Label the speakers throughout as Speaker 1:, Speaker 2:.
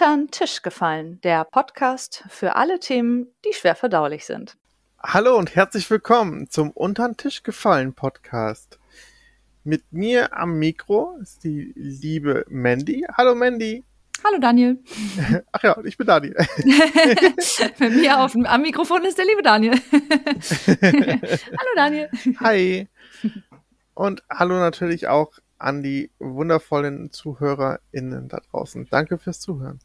Speaker 1: Untern Tisch gefallen, der Podcast für alle Themen, die schwer verdaulich sind.
Speaker 2: Hallo und herzlich willkommen zum Untern Tisch gefallen Podcast. Mit mir am Mikro ist die liebe Mandy. Hallo Mandy.
Speaker 1: Hallo Daniel.
Speaker 2: Ach ja, ich bin Daniel.
Speaker 1: Bei mir auf, am Mikrofon ist der liebe Daniel. hallo Daniel.
Speaker 2: Hi. Und hallo natürlich auch an die wundervollen ZuhörerInnen da draußen. Danke fürs Zuhören.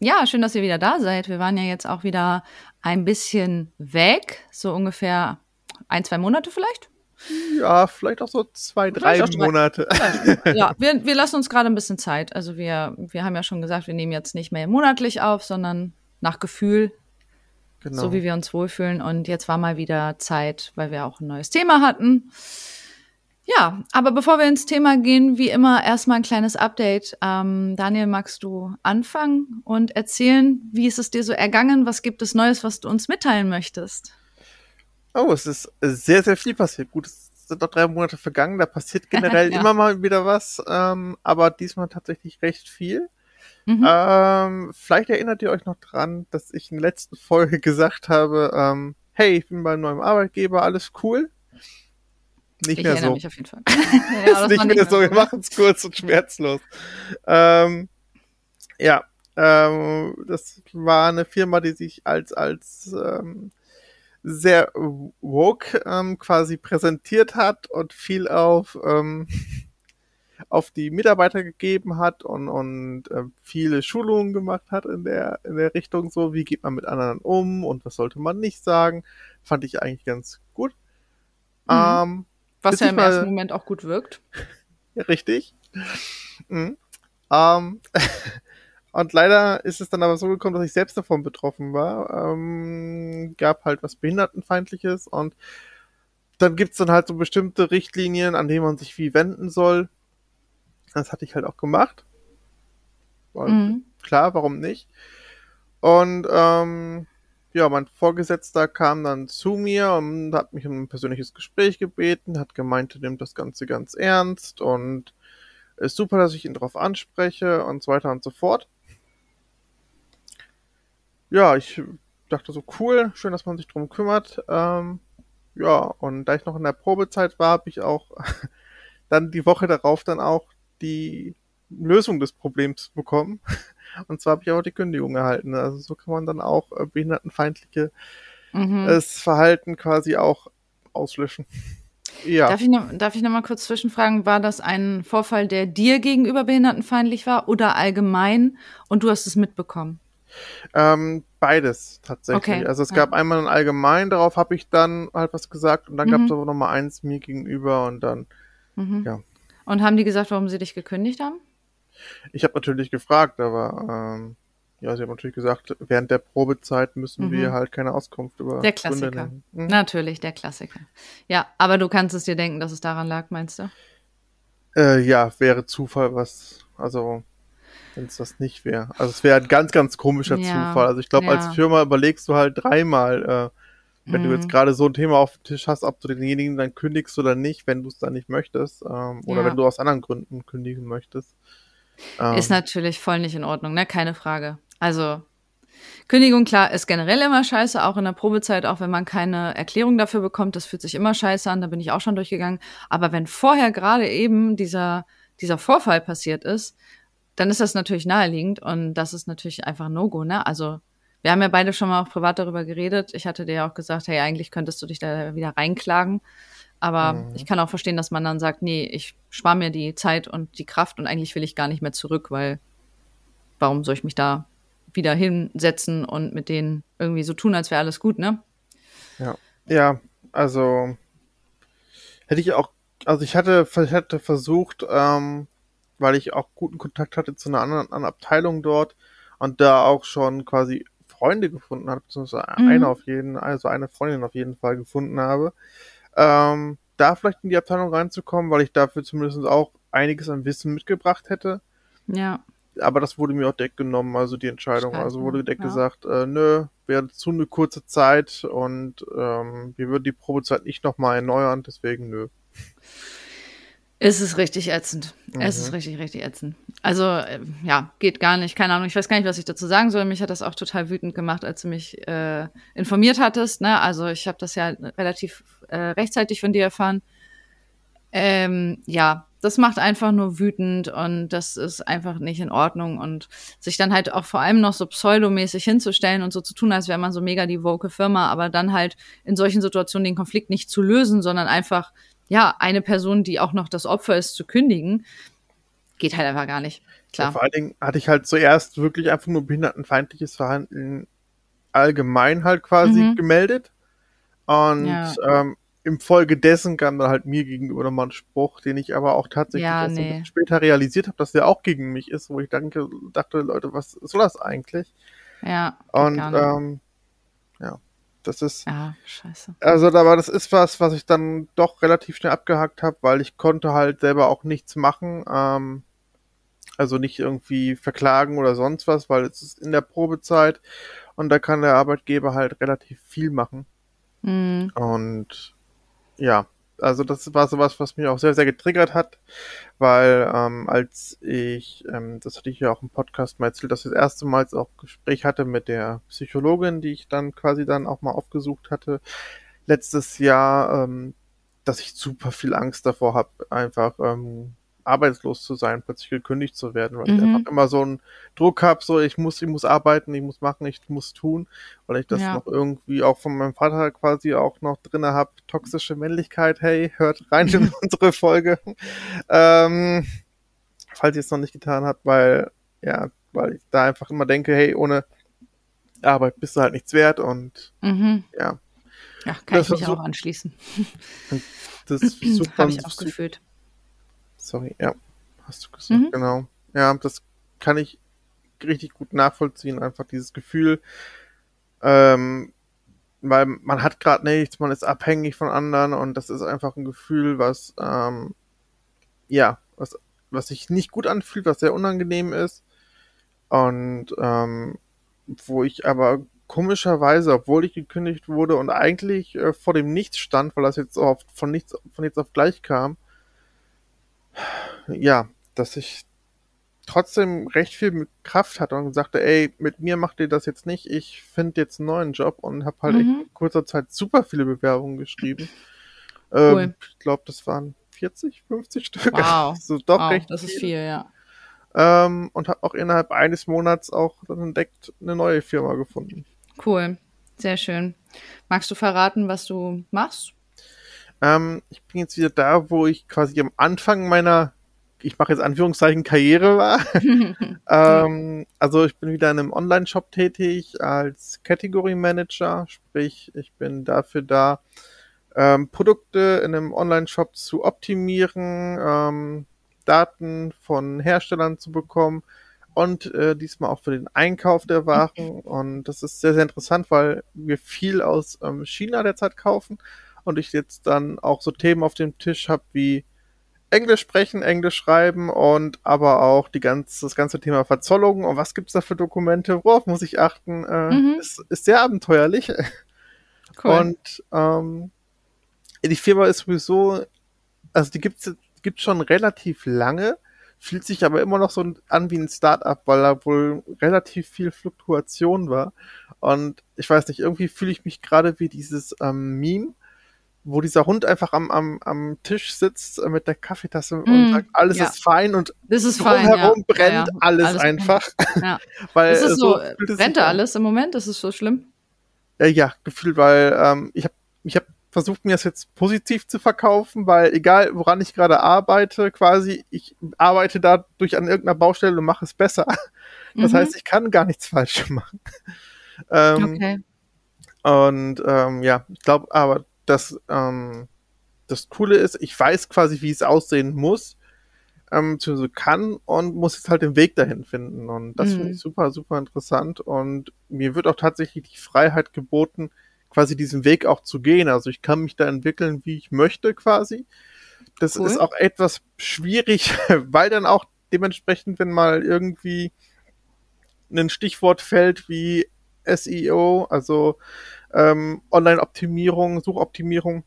Speaker 1: Ja, schön, dass ihr wieder da seid. Wir waren ja jetzt auch wieder ein bisschen weg, so ungefähr ein, zwei Monate vielleicht.
Speaker 2: Ja, vielleicht auch so zwei, drei Monate.
Speaker 1: Ja, wir, wir lassen uns gerade ein bisschen Zeit. Also wir, wir haben ja schon gesagt, wir nehmen jetzt nicht mehr monatlich auf, sondern nach Gefühl, genau. so wie wir uns wohlfühlen. Und jetzt war mal wieder Zeit, weil wir auch ein neues Thema hatten. Ja, aber bevor wir ins Thema gehen, wie immer erstmal ein kleines Update. Ähm, Daniel, magst du anfangen und erzählen, wie ist es dir so ergangen? Was gibt es Neues, was du uns mitteilen möchtest?
Speaker 2: Oh, es ist sehr, sehr viel passiert. Gut, es sind noch drei Monate vergangen, da passiert generell ja. immer mal wieder was, ähm, aber diesmal tatsächlich recht viel. Mhm. Ähm, vielleicht erinnert ihr euch noch dran, dass ich in der letzten Folge gesagt habe, ähm, hey, ich bin beim neuen Arbeitgeber, alles cool. Nicht ich mehr so. Mich auf jeden Fall. ja, nicht, mehr so, wir machen es kurz und schmerzlos. Ähm, ja, ähm, das war eine Firma, die sich als, als ähm, sehr woke ähm, quasi präsentiert hat und viel auf, ähm, auf die Mitarbeiter gegeben hat und, und äh, viele Schulungen gemacht hat in der, in der Richtung so, wie geht man mit anderen um und was sollte man nicht sagen, fand ich eigentlich ganz gut.
Speaker 1: Mhm. Ähm, was ja im ersten Moment auch gut wirkt.
Speaker 2: Richtig. Mhm. Ähm, und leider ist es dann aber so gekommen, dass ich selbst davon betroffen war. Ähm, gab halt was Behindertenfeindliches und dann gibt's dann halt so bestimmte Richtlinien, an denen man sich wie wenden soll. Das hatte ich halt auch gemacht. Mhm. Klar, warum nicht? Und ähm, ja, mein Vorgesetzter kam dann zu mir und hat mich um ein persönliches Gespräch gebeten, hat gemeint, er nimmt das Ganze ganz ernst und ist super, dass ich ihn darauf anspreche und so weiter und so fort. Ja, ich dachte so, cool, schön, dass man sich drum kümmert. Ähm, ja, und da ich noch in der Probezeit war, habe ich auch dann die Woche darauf dann auch die Lösung des Problems bekommen. Und zwar habe ich auch die Kündigung erhalten. Also so kann man dann auch äh, behindertenfeindliche mhm. Verhalten quasi auch auslöschen.
Speaker 1: Ja. Darf ich, noch, darf ich noch mal kurz zwischenfragen, war das ein Vorfall, der dir gegenüber behindertenfeindlich war oder allgemein und du hast es mitbekommen?
Speaker 2: Ähm, beides tatsächlich. Okay. Also es gab ja. einmal ein allgemein, darauf habe ich dann halt was gesagt und dann mhm. gab es aber noch mal eins mir gegenüber und dann,
Speaker 1: mhm. ja. Und haben die gesagt, warum sie dich gekündigt haben?
Speaker 2: Ich habe natürlich gefragt, aber ähm, ja, sie haben natürlich gesagt, während der Probezeit müssen mhm. wir halt keine Auskunft über
Speaker 1: Der Klassiker. Mhm. Natürlich, der Klassiker. Ja, aber du kannst es dir denken, dass es daran lag, meinst du?
Speaker 2: Äh, ja, wäre Zufall, was, also wenn es das nicht wäre. Also es wäre ein ganz, ganz komischer ja, Zufall. Also ich glaube, ja. als Firma überlegst du halt dreimal, äh, wenn mhm. du jetzt mhm. gerade so ein Thema auf dem Tisch hast, ob du denjenigen dann kündigst oder nicht, wenn du es dann nicht möchtest. Ähm, oder ja. wenn du aus anderen Gründen kündigen möchtest.
Speaker 1: Ähm, ist natürlich voll nicht in Ordnung, ne? Keine Frage. Also, Kündigung, klar, ist generell immer scheiße, auch in der Probezeit, auch wenn man keine Erklärung dafür bekommt, das fühlt sich immer scheiße an, da bin ich auch schon durchgegangen. Aber wenn vorher gerade eben dieser, dieser Vorfall passiert ist, dann ist das natürlich naheliegend und das ist natürlich einfach No-Go, ne? Also, wir haben ja beide schon mal auch privat darüber geredet. Ich hatte dir ja auch gesagt, hey, eigentlich könntest du dich da wieder reinklagen. Aber mhm. ich kann auch verstehen, dass man dann sagt, nee, ich spare mir die Zeit und die Kraft und eigentlich will ich gar nicht mehr zurück, weil warum soll ich mich da wieder hinsetzen und mit denen irgendwie so tun, als wäre alles gut, ne?
Speaker 2: Ja, ja, also hätte ich auch, also ich hatte, ich hatte versucht, ähm, weil ich auch guten Kontakt hatte zu einer anderen, anderen Abteilung dort und da auch schon quasi Freunde gefunden habe, beziehungsweise mhm. eine auf jeden, also eine Freundin auf jeden Fall gefunden habe, ähm, da vielleicht in die Abteilung reinzukommen, weil ich dafür zumindest auch einiges an Wissen mitgebracht hätte.
Speaker 1: Ja.
Speaker 2: Aber das wurde mir auch direkt genommen, also die Entscheidung. Scheiße. Also wurde direkt ja. gesagt, äh, nö, wäre zu eine kurze Zeit und ähm, wir würden die Probezeit nicht nochmal erneuern, deswegen nö.
Speaker 1: Es ist richtig ätzend. Mhm. Es ist mhm. richtig, richtig ätzend. Also, äh, ja, geht gar nicht. Keine Ahnung. Ich weiß gar nicht, was ich dazu sagen soll. Mich hat das auch total wütend gemacht, als du mich äh, informiert hattest. Ne? Also, ich habe das ja relativ äh, rechtzeitig von dir erfahren. Ähm, ja, das macht einfach nur wütend und das ist einfach nicht in Ordnung. Und sich dann halt auch vor allem noch so pseudomäßig hinzustellen und so zu tun, als wäre man so mega die woke Firma, aber dann halt in solchen Situationen den Konflikt nicht zu lösen, sondern einfach ja, eine Person, die auch noch das Opfer ist, zu kündigen, geht halt einfach gar nicht. Klar. Ja,
Speaker 2: vor allen Dingen hatte ich halt zuerst wirklich einfach nur behindertenfeindliches Verhalten allgemein halt quasi mhm. gemeldet. Und ja. ähm, im Folge dessen kam dann halt mir gegenüber nochmal ein Spruch, den ich aber auch tatsächlich ja, nee. später realisiert habe, dass der auch gegen mich ist, wo ich danke, dachte, Leute, was soll das eigentlich?
Speaker 1: Ja.
Speaker 2: Und ähm, ja. Das ist.
Speaker 1: Ja, scheiße.
Speaker 2: Also, aber das ist was, was ich dann doch relativ schnell abgehackt habe, weil ich konnte halt selber auch nichts machen. Ähm, also nicht irgendwie verklagen oder sonst was, weil es ist in der Probezeit und da kann der Arbeitgeber halt relativ viel machen. Mhm. Und ja, also das war sowas, was mich auch sehr, sehr getriggert hat, weil ähm, als ich, ähm, das hatte ich ja auch im Podcast mal erzählt, dass ich das erste Mal auch Gespräch hatte mit der Psychologin, die ich dann quasi dann auch mal aufgesucht hatte, letztes Jahr, ähm, dass ich super viel Angst davor habe, einfach ähm, arbeitslos zu sein, plötzlich gekündigt zu werden, weil mhm. ich einfach immer so einen Druck habe, so ich muss, ich muss arbeiten, ich muss machen, ich muss tun, weil ich das ja. noch irgendwie auch von meinem Vater quasi auch noch drinne habe, toxische Männlichkeit, hey, hört rein in unsere Folge. Ähm, falls ihr es noch nicht getan habt, weil, ja, weil ich da einfach immer denke, hey, ohne Arbeit bist du halt nichts wert und
Speaker 1: mhm.
Speaker 2: ja.
Speaker 1: Ja, kann das ich mich auch anschließen.
Speaker 2: Das ist super.
Speaker 1: Habe ich auch gefühlt.
Speaker 2: Sorry, ja, hast du gesagt, mhm. genau. Ja, das kann ich richtig gut nachvollziehen, einfach dieses Gefühl, ähm, weil man hat gerade nichts, man ist abhängig von anderen und das ist einfach ein Gefühl, was, ähm, ja, was, was sich nicht gut anfühlt, was sehr unangenehm ist und ähm, wo ich aber komischerweise, obwohl ich gekündigt wurde und eigentlich äh, vor dem Nichts stand, weil das jetzt oft von nichts von jetzt auf gleich kam, ja, dass ich trotzdem recht viel Kraft hatte und sagte, ey, mit mir macht ihr das jetzt nicht, ich finde jetzt einen neuen Job und habe halt mhm. in kurzer Zeit super viele Bewerbungen geschrieben. Cool. Ähm, ich glaube, das waren 40, 50 Stück.
Speaker 1: Wow.
Speaker 2: Also doch wow, recht
Speaker 1: das viel. ist viel, ja.
Speaker 2: Ähm, und habe auch innerhalb eines Monats auch dann entdeckt eine neue Firma gefunden.
Speaker 1: Cool, sehr schön. Magst du verraten, was du machst?
Speaker 2: Ähm, ich bin jetzt wieder da, wo ich quasi am Anfang meiner, ich mache jetzt Anführungszeichen, Karriere war. ähm, also ich bin wieder in einem Online-Shop tätig als Category Manager, sprich ich bin dafür da, ähm, Produkte in einem Online-Shop zu optimieren, ähm, Daten von Herstellern zu bekommen und äh, diesmal auch für den Einkauf der Waren. Und das ist sehr, sehr interessant, weil wir viel aus ähm, China derzeit kaufen und ich jetzt dann auch so Themen auf dem Tisch habe wie Englisch sprechen, Englisch schreiben und aber auch die ganze, das ganze Thema Verzollung und was gibt's da für Dokumente, worauf muss ich achten, äh, mhm. ist, ist sehr abenteuerlich. Cool. Und ähm, die Firma ist sowieso, also die gibt's gibt schon relativ lange, fühlt sich aber immer noch so an wie ein Startup, weil da wohl relativ viel Fluktuation war. Und ich weiß nicht, irgendwie fühle ich mich gerade wie dieses ähm, Meme, wo dieser Hund einfach am, am, am Tisch sitzt äh, mit der Kaffeetasse mm, und sagt, alles
Speaker 1: ja.
Speaker 2: ist fein und
Speaker 1: drumherum
Speaker 2: ja. brennt ja, alles, alles, einfach.
Speaker 1: Ja. weil, ist es so, so brennt da alles im Moment? Ist es so schlimm?
Speaker 2: ja, gefühlt, weil ähm, ich habe ich hab versucht, mir das jetzt positiv zu verkaufen, weil egal, woran ich gerade arbeite, quasi, ich arbeite dadurch an irgendeiner Baustelle und mache es besser. Das mhm. heißt, ich kann gar nichts falsch machen. ähm, okay. Und ähm, ja, ich glaube aber, dass ähm, das Coole ist, ich weiß quasi, wie es aussehen muss, ähm, beziehungsweise kann und muss jetzt halt den Weg dahin finden. Und das mhm. finde ich super, super interessant. Und mir wird auch tatsächlich die Freiheit geboten, quasi diesen Weg auch zu gehen. Also ich kann mich da entwickeln, wie ich möchte, quasi. Das cool. ist auch etwas schwierig, weil dann auch dementsprechend, wenn mal irgendwie ein Stichwort fällt wie SEO, also ähm, Online-Optimierung, Suchoptimierung,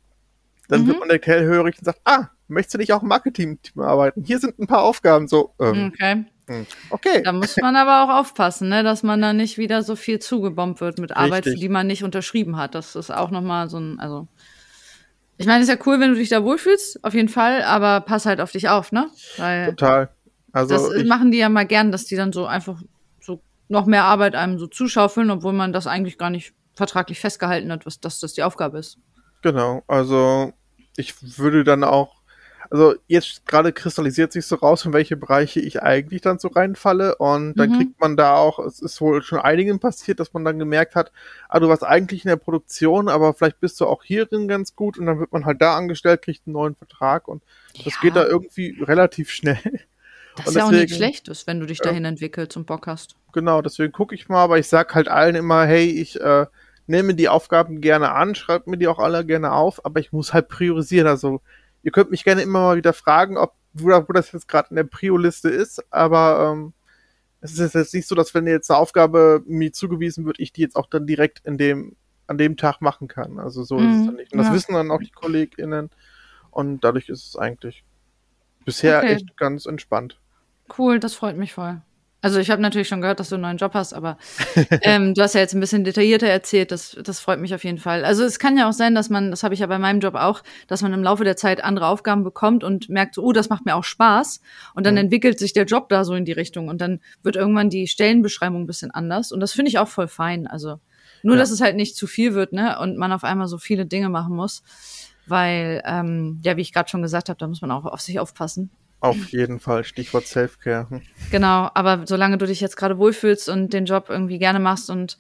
Speaker 2: dann mhm. wird man der hellhörig und sagt, ah, möchtest du nicht auch im Marketing-Team arbeiten? Hier sind ein paar Aufgaben, so, ähm,
Speaker 1: Okay.
Speaker 2: hm, okay.
Speaker 1: Da muss man aber auch aufpassen, ne, dass man da nicht wieder so viel zugebombt wird mit Arbeit,
Speaker 2: Richtig.
Speaker 1: die man nicht unterschrieben hat. Das ist auch nochmal so ein, also. Ich meine, ist ja cool, wenn du dich da wohlfühlst, auf jeden Fall, aber pass halt auf dich auf, ne? Weil
Speaker 2: Total. Also,
Speaker 1: das machen die ja mal gern, dass die dann so einfach so noch mehr Arbeit einem so zuschaufeln, obwohl man das eigentlich gar nicht vertraglich festgehalten hat, was dass das die Aufgabe ist.
Speaker 2: genau, also, ich würde dann auch, also, jetzt gerade kristallisiert sich so raus, in welche Bereiche ich eigentlich dann so reinfalle und dann
Speaker 1: Mhm.
Speaker 2: kriegt man da auch, es ist wohl schon einigen passiert, dass man dann gemerkt hat, ah, du warst eigentlich in der Produktion, aber vielleicht bist du auch hierin ganz gut und dann wird man halt da angestellt, kriegt einen neuen Vertrag und das
Speaker 1: Ja.
Speaker 2: geht da irgendwie relativ schnell.
Speaker 1: Das ist ja auch nichts
Speaker 2: deswegen-
Speaker 1: Schlechtes, wenn du dich dahin entwickelst und Bock hast.
Speaker 2: Genau, deswegen gucke ich mal, aber ich sag halt allen immer, hey, ich äh, nehme die Aufgaben gerne an, schreibt mir die auch alle gerne auf, aber ich muss halt priorisieren. Also ihr könnt mich gerne immer mal wieder fragen, ob wo, wo das jetzt gerade in der Prio-Liste ist, aber ähm, es ist jetzt nicht so, dass wenn jetzt eine Aufgabe mir zugewiesen wird, ich die jetzt auch dann direkt in dem an dem Tag machen kann. Also so ist es
Speaker 1: Mhm,
Speaker 2: dann nicht. Und das
Speaker 1: ja.
Speaker 2: wissen dann auch die KollegInnen und dadurch ist es eigentlich bisher
Speaker 1: Okay.
Speaker 2: echt ganz entspannt.
Speaker 1: Cool, das freut mich voll. Also ich habe natürlich schon gehört, dass du einen neuen Job hast, aber ähm, du hast ja jetzt ein bisschen detaillierter erzählt, das, das freut mich auf jeden Fall. Also es kann ja auch sein, dass man, das habe ich ja bei meinem Job auch, dass man im Laufe der Zeit andere Aufgaben bekommt und merkt so, oh, das macht mir auch Spaß. Und dann
Speaker 2: Mhm.
Speaker 1: entwickelt sich der Job da so in die Richtung und dann wird irgendwann die Stellenbeschreibung ein bisschen anders. Und das finde ich auch voll fein. Also nur,
Speaker 2: Ja.
Speaker 1: dass es halt nicht zu viel wird, ne? Und man auf einmal so viele Dinge machen muss. Weil, ähm, ja, wie ich gerade schon gesagt habe, da muss man auch auf sich aufpassen.
Speaker 2: Auf jeden Fall, Stichwort Selfcare. Hm.
Speaker 1: Genau, aber solange du dich jetzt gerade wohlfühlst und den Job irgendwie gerne machst und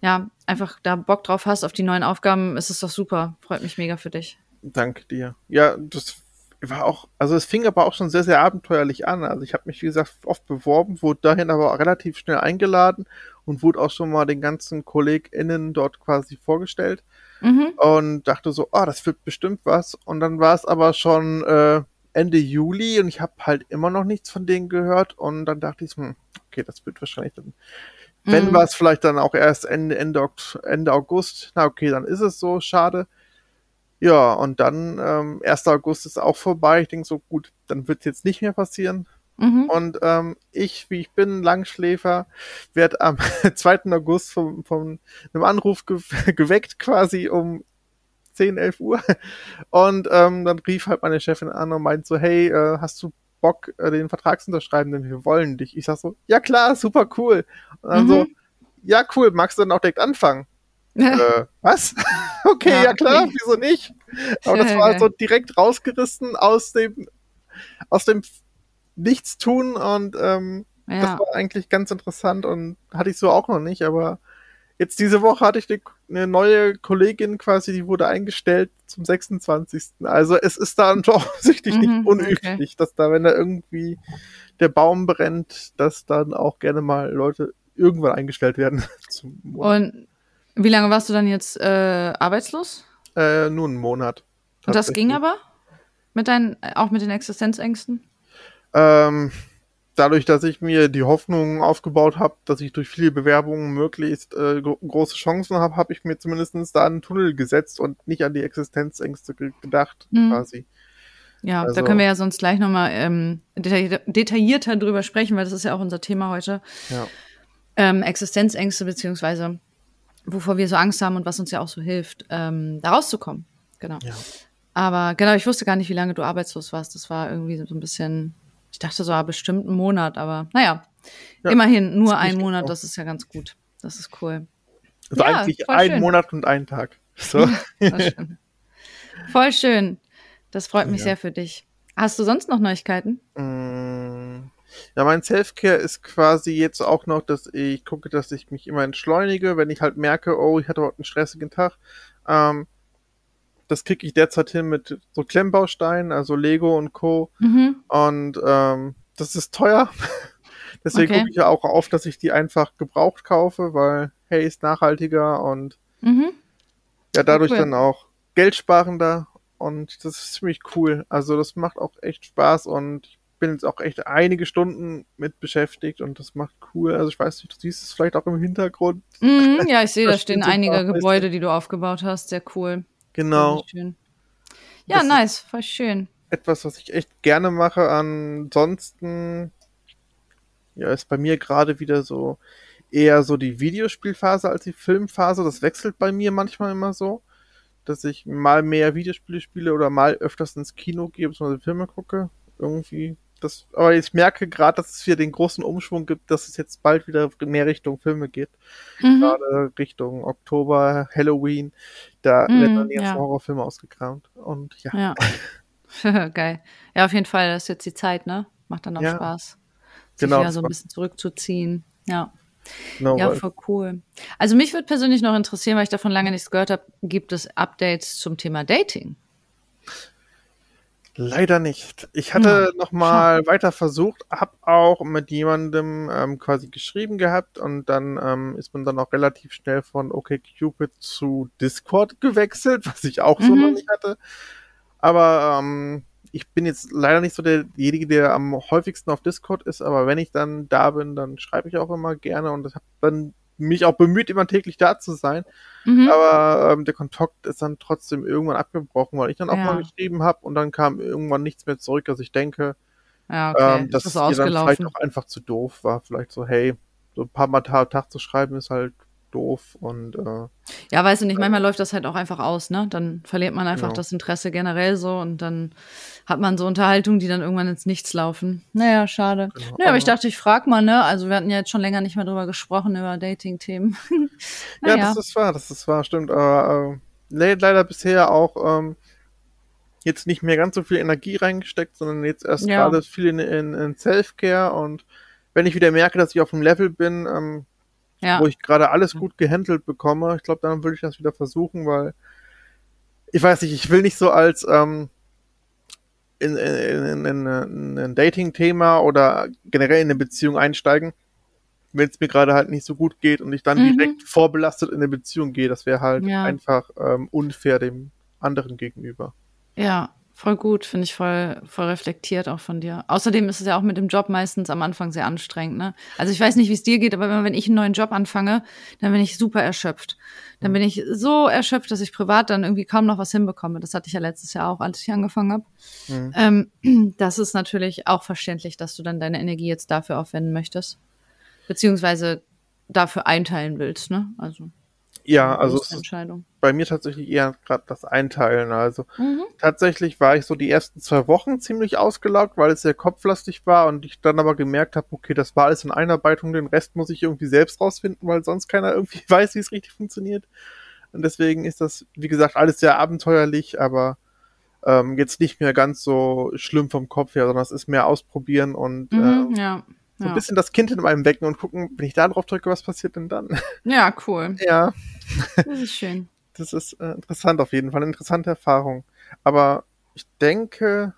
Speaker 1: ja, einfach da Bock drauf hast auf die neuen Aufgaben, ist es doch super. Freut mich mega für dich.
Speaker 2: Danke dir. Ja, das war auch, also es fing aber auch schon sehr, sehr abenteuerlich an. Also ich habe mich, wie gesagt, oft beworben, wurde dahin aber auch relativ schnell eingeladen und wurde auch schon mal den ganzen KollegInnen dort quasi vorgestellt
Speaker 1: Mhm.
Speaker 2: und dachte so, ah, das wird bestimmt was. Und dann war es aber schon äh, Ende Juli und ich habe halt immer noch nichts von denen gehört und dann dachte ich, hm, okay, das wird wahrscheinlich dann, wenn
Speaker 1: Mhm.
Speaker 2: war es vielleicht dann auch erst Ende, Ende, Ende August. Na okay, dann ist es so, schade. Ja, und dann, ähm, 1. August ist auch vorbei. Ich denke so, gut, dann wird jetzt nicht mehr passieren.
Speaker 1: Mhm.
Speaker 2: Und ähm, ich, wie ich bin, Langschläfer, werde am 2. August von, von einem Anruf ge geweckt, quasi um 10, 11 Uhr. Und ähm, dann rief halt meine Chefin an und meint so, hey, äh, hast du Bock, äh, den Vertrag zu unterschreiben, denn wir wollen dich. Ich sag so, ja klar, super cool. Und dann
Speaker 1: Mhm.
Speaker 2: so, ja cool, magst du dann auch direkt anfangen? Äh, was? okay,
Speaker 1: Ja,
Speaker 2: ja, klar,
Speaker 1: okay.
Speaker 2: wieso nicht? Aber das war
Speaker 1: geil.
Speaker 2: so direkt rausgerissen aus dem, aus dem Nichtstun und ähm,
Speaker 1: ja.
Speaker 2: das war eigentlich ganz interessant und hatte ich so auch noch nicht, aber jetzt diese Woche hatte ich eine, neue Kollegin quasi, die wurde eingestellt zum 26. Also es ist doch offensichtlich
Speaker 1: Mhm,
Speaker 2: nicht unüblich, dass da, wenn da irgendwie der Baum brennt, dass dann auch gerne mal Leute irgendwann eingestellt werden.
Speaker 1: Und wie lange warst du dann jetzt äh, arbeitslos?
Speaker 2: Äh, nur einen Monat.
Speaker 1: Und das ging aber? Mit deinen, auch mit den Existenzängsten?
Speaker 2: Ähm, dadurch, dass ich mir die Hoffnung aufgebaut habe, dass ich durch viele Bewerbungen möglichst äh, gro große Chancen habe, habe ich mir zumindest da einen Tunnel gesetzt und nicht an die Existenzängste ge gedacht,
Speaker 1: Mhm.
Speaker 2: quasi.
Speaker 1: Ja,
Speaker 2: Also-
Speaker 1: da können wir ja sonst gleich nochmal ähm, detaillier detaillierter drüber sprechen, weil das ist ja auch unser Thema heute.
Speaker 2: Ja.
Speaker 1: Ähm, Existenzängste, beziehungsweise wovor wir so Angst haben und was uns ja auch so hilft, ähm, da rauszukommen. Genau.
Speaker 2: Ja.
Speaker 1: Aber genau, ich wusste gar nicht, wie lange du arbeitslos warst. Das war irgendwie so ein bisschen, ich dachte so, ah, bestimmt einen Monat, aber naja,
Speaker 2: Ja,
Speaker 1: immerhin nur ein Monat,
Speaker 2: auch.
Speaker 1: das ist ja ganz gut. Das ist cool.
Speaker 2: Also
Speaker 1: Ja,
Speaker 2: eigentlich ein
Speaker 1: schön.
Speaker 2: Monat und ein Tag. So.
Speaker 1: Stimmt. Voll schön. Das freut mich sehr für dich. Hast du sonst noch Neuigkeiten?
Speaker 2: Mm, Ja, mein Selfcare ist quasi jetzt auch noch, dass ich gucke, dass ich mich immer entschleunige, wenn ich halt merke, oh, ich hatte heute einen stressigen Tag. Ähm, das kriege ich derzeit hin mit so Klemmbausteinen, also Lego und Co.
Speaker 1: Mhm.
Speaker 2: Und ähm, das ist teuer. Deswegen
Speaker 1: Okay.
Speaker 2: gucke ich ja auch auf, dass ich die einfach gebraucht kaufe, weil, hey, ist nachhaltiger und
Speaker 1: Mhm.
Speaker 2: ja, dadurch
Speaker 1: cool.
Speaker 2: dann auch geldsparender. Und das ist ziemlich cool. Also das macht auch echt Spaß und ich bin jetzt auch echt einige Stunden mit beschäftigt und das macht cool. Also ich weiß nicht, du siehst es vielleicht auch im Hintergrund.
Speaker 1: Mhm. Ja, ich sehe,
Speaker 2: Da
Speaker 1: stehen einige. Gebäude, die du aufgebaut hast. Sehr cool.
Speaker 2: Genau.
Speaker 1: Ja,
Speaker 2: Das
Speaker 1: nice. Voll schön.
Speaker 2: etwas, was ich echt gerne mache. Ansonsten ja, ist bei mir gerade wieder so eher so die Videospielphase als die Filmphase. Das wechselt bei mir manchmal immer so, dass ich mal mehr Videospiele spiele oder mal öfters ins Kino gehe, bzw. Filme gucke. Irgendwie. Das, aber ich merke gerade, dass es hier den großen Umschwung gibt, dass es jetzt bald wieder mehr Richtung Filme geht. Mhm. Gerade Richtung Oktober, Halloween. Da mhm, werden dann jetzt ja. Horrorfilme ausgekramt. Und ja.
Speaker 1: ja. Geil. Ja, auf jeden Fall, das ist jetzt die Zeit, ne? Macht dann auch ja. Spaß. Sich genau. wieder so ein bisschen zurückzuziehen. Ja. No, ja, voll cool. Also mich würde persönlich noch interessieren, weil ich davon lange nichts gehört habe, gibt es Updates zum Thema Dating?
Speaker 2: Leider nicht. Ich hatte ja, noch mal weiter versucht, habe auch mit jemandem ähm, quasi geschrieben gehabt und dann ähm, ist man dann auch relativ schnell von OkCupid zu Discord gewechselt, was ich auch mhm. so noch nicht hatte. Aber ähm, ich bin jetzt leider nicht so derjenige, der am häufigsten auf Discord ist, aber wenn ich dann da bin, dann schreibe ich auch immer gerne und habe dann mich auch bemüht, immer täglich da zu sein. Mhm. Aber ähm, der Kontakt ist dann trotzdem irgendwann abgebrochen, weil ich dann auch ja. mal geschrieben habe und dann kam irgendwann nichts mehr zurück. Also ich denke, ja, okay. ähm, dass es ihr dann vielleicht auch einfach zu doof war. Vielleicht so, hey, so ein paar Mal Tag zu schreiben ist halt doof und äh,
Speaker 1: ja, weißt du nicht, manchmal läuft das halt auch einfach aus, ne? Dann verliert man einfach genau. das Interesse generell so und dann hat man so Unterhaltungen, die dann irgendwann ins Nichts laufen. Naja, schade. Genau. Naja, aber ich dachte, ich frag mal, ne? Also wir hatten ja jetzt schon länger nicht mehr drüber gesprochen, über Dating-Themen.
Speaker 2: naja. Ja, das ist wahr, das ist wahr, stimmt. Aber äh, leider bisher auch ähm, jetzt nicht mehr ganz so viel Energie reingesteckt, sondern jetzt erst ja. gerade viel in, in, in Self-Care und wenn ich wieder merke, dass ich auf dem Level bin, ähm, ja. wo ich gerade alles gut gehandelt bekomme. Ich glaube, dann würde ich das wieder versuchen, weil ich weiß nicht, ich will nicht so als ähm, in, in, in, in ein Dating-Thema oder generell in eine Beziehung einsteigen, wenn es mir gerade halt nicht so gut geht und ich dann mhm. direkt vorbelastet in eine Beziehung gehe. Das wäre halt ja. einfach ähm, unfair dem anderen gegenüber.
Speaker 1: Ja, Voll gut, finde ich voll, voll reflektiert auch von dir. Außerdem ist es ja auch mit dem Job meistens am Anfang sehr anstrengend. Ne? Also ich weiß nicht, wie es dir geht, aber wenn ich einen neuen Job anfange, dann bin ich super erschöpft. Dann bin ich so erschöpft, dass ich privat dann irgendwie kaum noch was hinbekomme. Das hatte ich ja letztes Jahr auch, als ich angefangen habe. Mhm. Ähm, das ist natürlich auch verständlich, dass du dann deine Energie jetzt dafür aufwenden möchtest. Beziehungsweise dafür einteilen willst, ne? Also.
Speaker 2: Ja, also bei mir tatsächlich eher gerade das Einteilen. Also mhm. tatsächlich war ich so die ersten zwei Wochen ziemlich ausgelaugt, weil es sehr kopflastig war und ich dann aber gemerkt habe, okay, das war alles in Einarbeitung, den Rest muss ich irgendwie selbst rausfinden, weil sonst keiner irgendwie weiß, wie es richtig funktioniert. Und deswegen ist das, wie gesagt, alles sehr abenteuerlich, aber ähm, jetzt nicht mehr ganz so schlimm vom Kopf her, sondern es ist mehr ausprobieren und mhm, äh, ja so ein bisschen das Kind in meinem wecken und gucken, wenn ich da drauf drücke, was passiert denn dann?
Speaker 1: Ja, cool.
Speaker 2: Ja.
Speaker 1: Das ist schön.
Speaker 2: Das ist äh, interessant auf jeden Fall, eine interessante Erfahrung. Aber ich denke,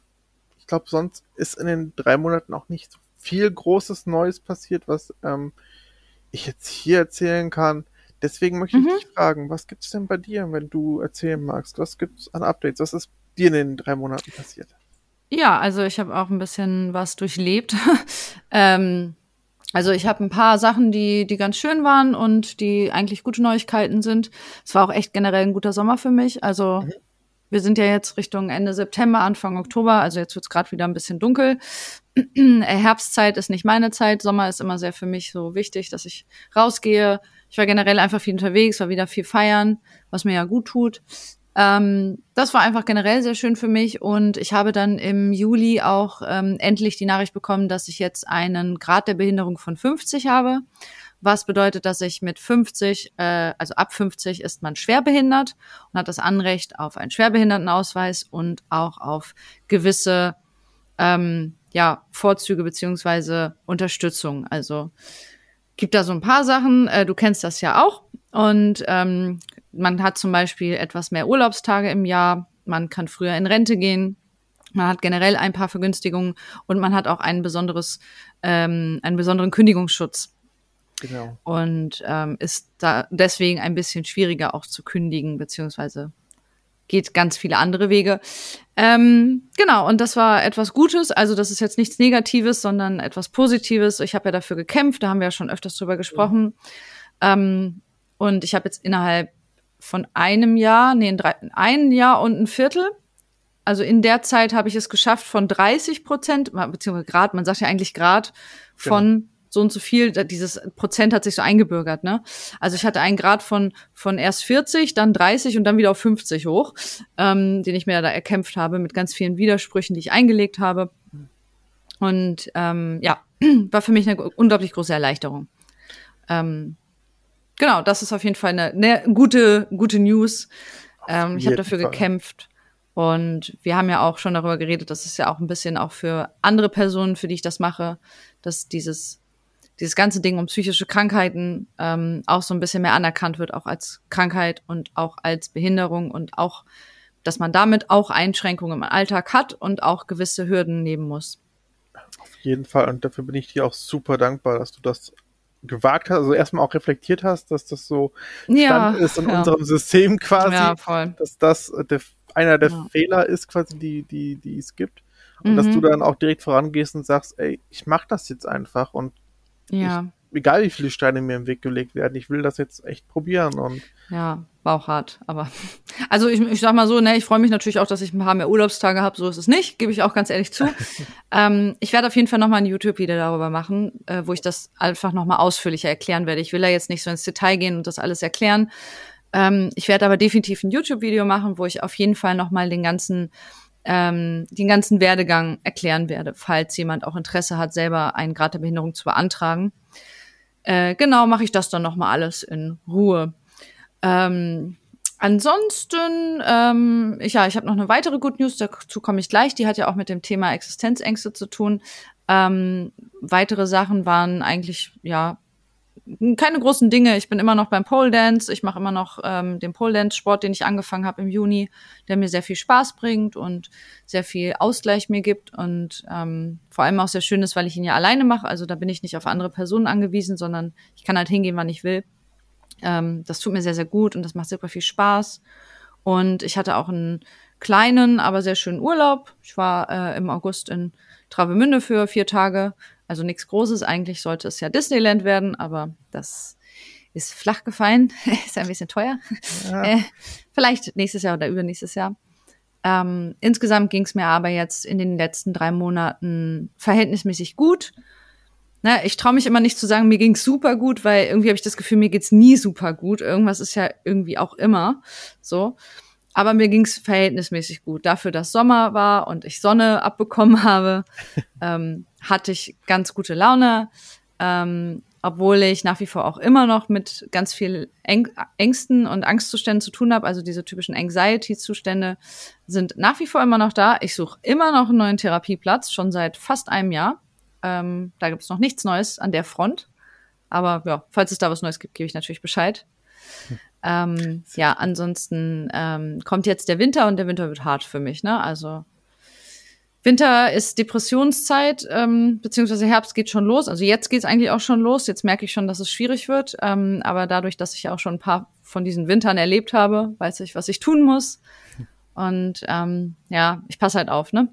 Speaker 2: ich glaube, sonst ist in den drei Monaten auch nicht so viel Großes Neues passiert, was ähm, ich jetzt hier erzählen kann. Deswegen möchte ich mhm. dich fragen, was gibt es denn bei dir, wenn du erzählen magst? Was gibt es an Updates? Was ist dir in den drei Monaten passiert?
Speaker 1: Ja, also ich habe auch ein bisschen was durchlebt. ähm, also ich habe ein paar Sachen, die, die ganz schön waren und die eigentlich gute Neuigkeiten sind. Es war auch echt generell ein guter Sommer für mich. Also mhm. wir sind ja jetzt Richtung Ende September, Anfang Oktober. Also jetzt wird's es gerade wieder ein bisschen dunkel. Herbstzeit ist nicht meine Zeit. Sommer ist immer sehr für mich so wichtig, dass ich rausgehe. Ich war generell einfach viel unterwegs, war wieder viel feiern, was mir ja gut tut. Ähm, das war einfach generell sehr schön für mich und ich habe dann im Juli auch ähm, endlich die Nachricht bekommen, dass ich jetzt einen Grad der Behinderung von 50 habe. Was bedeutet, dass ich mit 50, äh, also ab 50 ist man schwerbehindert und hat das Anrecht auf einen Schwerbehindertenausweis und auch auf gewisse ähm, ja, Vorzüge beziehungsweise Unterstützung. Also gibt da so ein paar Sachen. Äh, du kennst das ja auch. Und ähm, man hat zum Beispiel etwas mehr Urlaubstage im Jahr, man kann früher in Rente gehen, man hat generell ein paar Vergünstigungen und man hat auch ein besonderes, ähm, einen besonderen Kündigungsschutz. Genau. Und ähm, ist da deswegen ein bisschen schwieriger auch zu kündigen, beziehungsweise geht ganz viele andere Wege. Ähm, genau, und das war etwas Gutes. Also das ist jetzt nichts Negatives, sondern etwas Positives. Ich habe ja dafür gekämpft, da haben wir ja schon öfters drüber gesprochen. Ja. Ähm, und ich habe jetzt innerhalb von einem Jahr, nee, drei, ein Jahr und ein Viertel, Also in der Zeit habe ich es geschafft von 30 Prozent, beziehungsweise Grad, man sagt ja eigentlich Grad, von genau. so und so viel, dieses Prozent hat sich so eingebürgert, ne? Also ich hatte einen Grad von, von erst 40, dann 30 und dann wieder auf 50 hoch, ähm, den ich mir da erkämpft habe mit ganz vielen Widersprüchen, die ich eingelegt habe. Und ähm, ja, war für mich eine unglaublich große Erleichterung. Ähm, genau, das ist auf jeden Fall eine, eine gute, gute News. Ähm, ich habe dafür Fall. gekämpft. Und wir haben ja auch schon darüber geredet, dass es ja auch ein bisschen auch für andere Personen, für die ich das mache, dass dieses, dieses ganze Ding um psychische Krankheiten ähm, auch so ein bisschen mehr anerkannt wird, auch als Krankheit und auch als Behinderung und auch, dass man damit auch Einschränkungen im Alltag hat und auch gewisse Hürden nehmen muss.
Speaker 2: Auf jeden Fall. Und dafür bin ich dir auch super dankbar, dass du das gewagt hast, also erstmal auch reflektiert hast, dass das so ja, Stand ist in ja. unserem System quasi, ja, voll. dass das der, einer der ja. Fehler ist quasi, die, die, die es gibt. Und mhm. dass du mhm. dann auch direkt vorangehst und sagst, ey, ich mach das jetzt einfach und ja. Egal wie viele Steine mir im Weg gelegt werden, ich will das jetzt echt probieren und
Speaker 1: ja, war auch hart, aber also ich, ich sag mal so, ne, ich freue mich natürlich auch, dass ich ein paar mehr Urlaubstage habe, so ist es nicht, gebe ich auch ganz ehrlich zu. ähm, ich werde auf jeden Fall noch mal ein YouTube-Video darüber machen, äh, wo ich das einfach noch mal ausführlicher erklären werde. Ich will da jetzt nicht so ins Detail gehen und das alles erklären. Ähm, ich werde aber definitiv ein YouTube-Video machen, wo ich auf jeden Fall noch mal den ganzen ähm, den ganzen Werdegang erklären werde, falls jemand auch Interesse hat, selber einen Grad der Behinderung zu beantragen. Äh, genau, mache ich das dann noch mal alles in Ruhe. Ähm, ansonsten, ähm, ich, ja, ich habe noch eine weitere Good News, dazu komme ich gleich. Die hat ja auch mit dem Thema Existenzängste zu tun. Ähm, weitere Sachen waren eigentlich, ja, keine großen Dinge. Ich bin immer noch beim Pole Dance. Ich mache immer noch ähm, den Pole Dance Sport, den ich angefangen habe im Juni, der mir sehr viel Spaß bringt und sehr viel Ausgleich mir gibt und ähm, vor allem auch sehr schön ist, weil ich ihn ja alleine mache. Also da bin ich nicht auf andere Personen angewiesen, sondern ich kann halt hingehen, wann ich will. Ähm, das tut mir sehr, sehr gut und das macht super viel Spaß. Und ich hatte auch einen kleinen, aber sehr schönen Urlaub. Ich war äh, im August in Travemünde für vier Tage. Also nichts Großes. Eigentlich sollte es ja Disneyland werden, aber das ist flach gefallen. ist ein bisschen teuer. Ja. Äh, vielleicht nächstes Jahr oder übernächstes Jahr. Ähm, insgesamt ging es mir aber jetzt in den letzten drei Monaten verhältnismäßig gut. Na, ich traue mich immer nicht zu sagen, mir ging's super gut, weil irgendwie habe ich das Gefühl, mir geht's nie super gut. Irgendwas ist ja irgendwie auch immer so. Aber mir ging's verhältnismäßig gut. Dafür, dass Sommer war und ich Sonne abbekommen habe, ähm, hatte ich ganz gute Laune. Ähm, obwohl ich nach wie vor auch immer noch mit ganz viel Äng Ängsten und Angstzuständen zu tun habe. Also diese typischen Anxiety-Zustände sind nach wie vor immer noch da. Ich suche immer noch einen neuen Therapieplatz, schon seit fast einem Jahr. Ähm, da gibt es noch nichts Neues an der Front. Aber ja, falls es da was Neues gibt, gebe ich natürlich Bescheid. Hm. Ähm, ja, ansonsten ähm, kommt jetzt der Winter und der Winter wird hart für mich. Ne? Also Winter ist Depressionszeit, ähm, beziehungsweise Herbst geht schon los. Also jetzt geht es eigentlich auch schon los. Jetzt merke ich schon, dass es schwierig wird. Ähm, aber dadurch, dass ich auch schon ein paar von diesen Wintern erlebt habe, weiß ich, was ich tun muss. Und ähm, ja, ich passe halt auf, ne?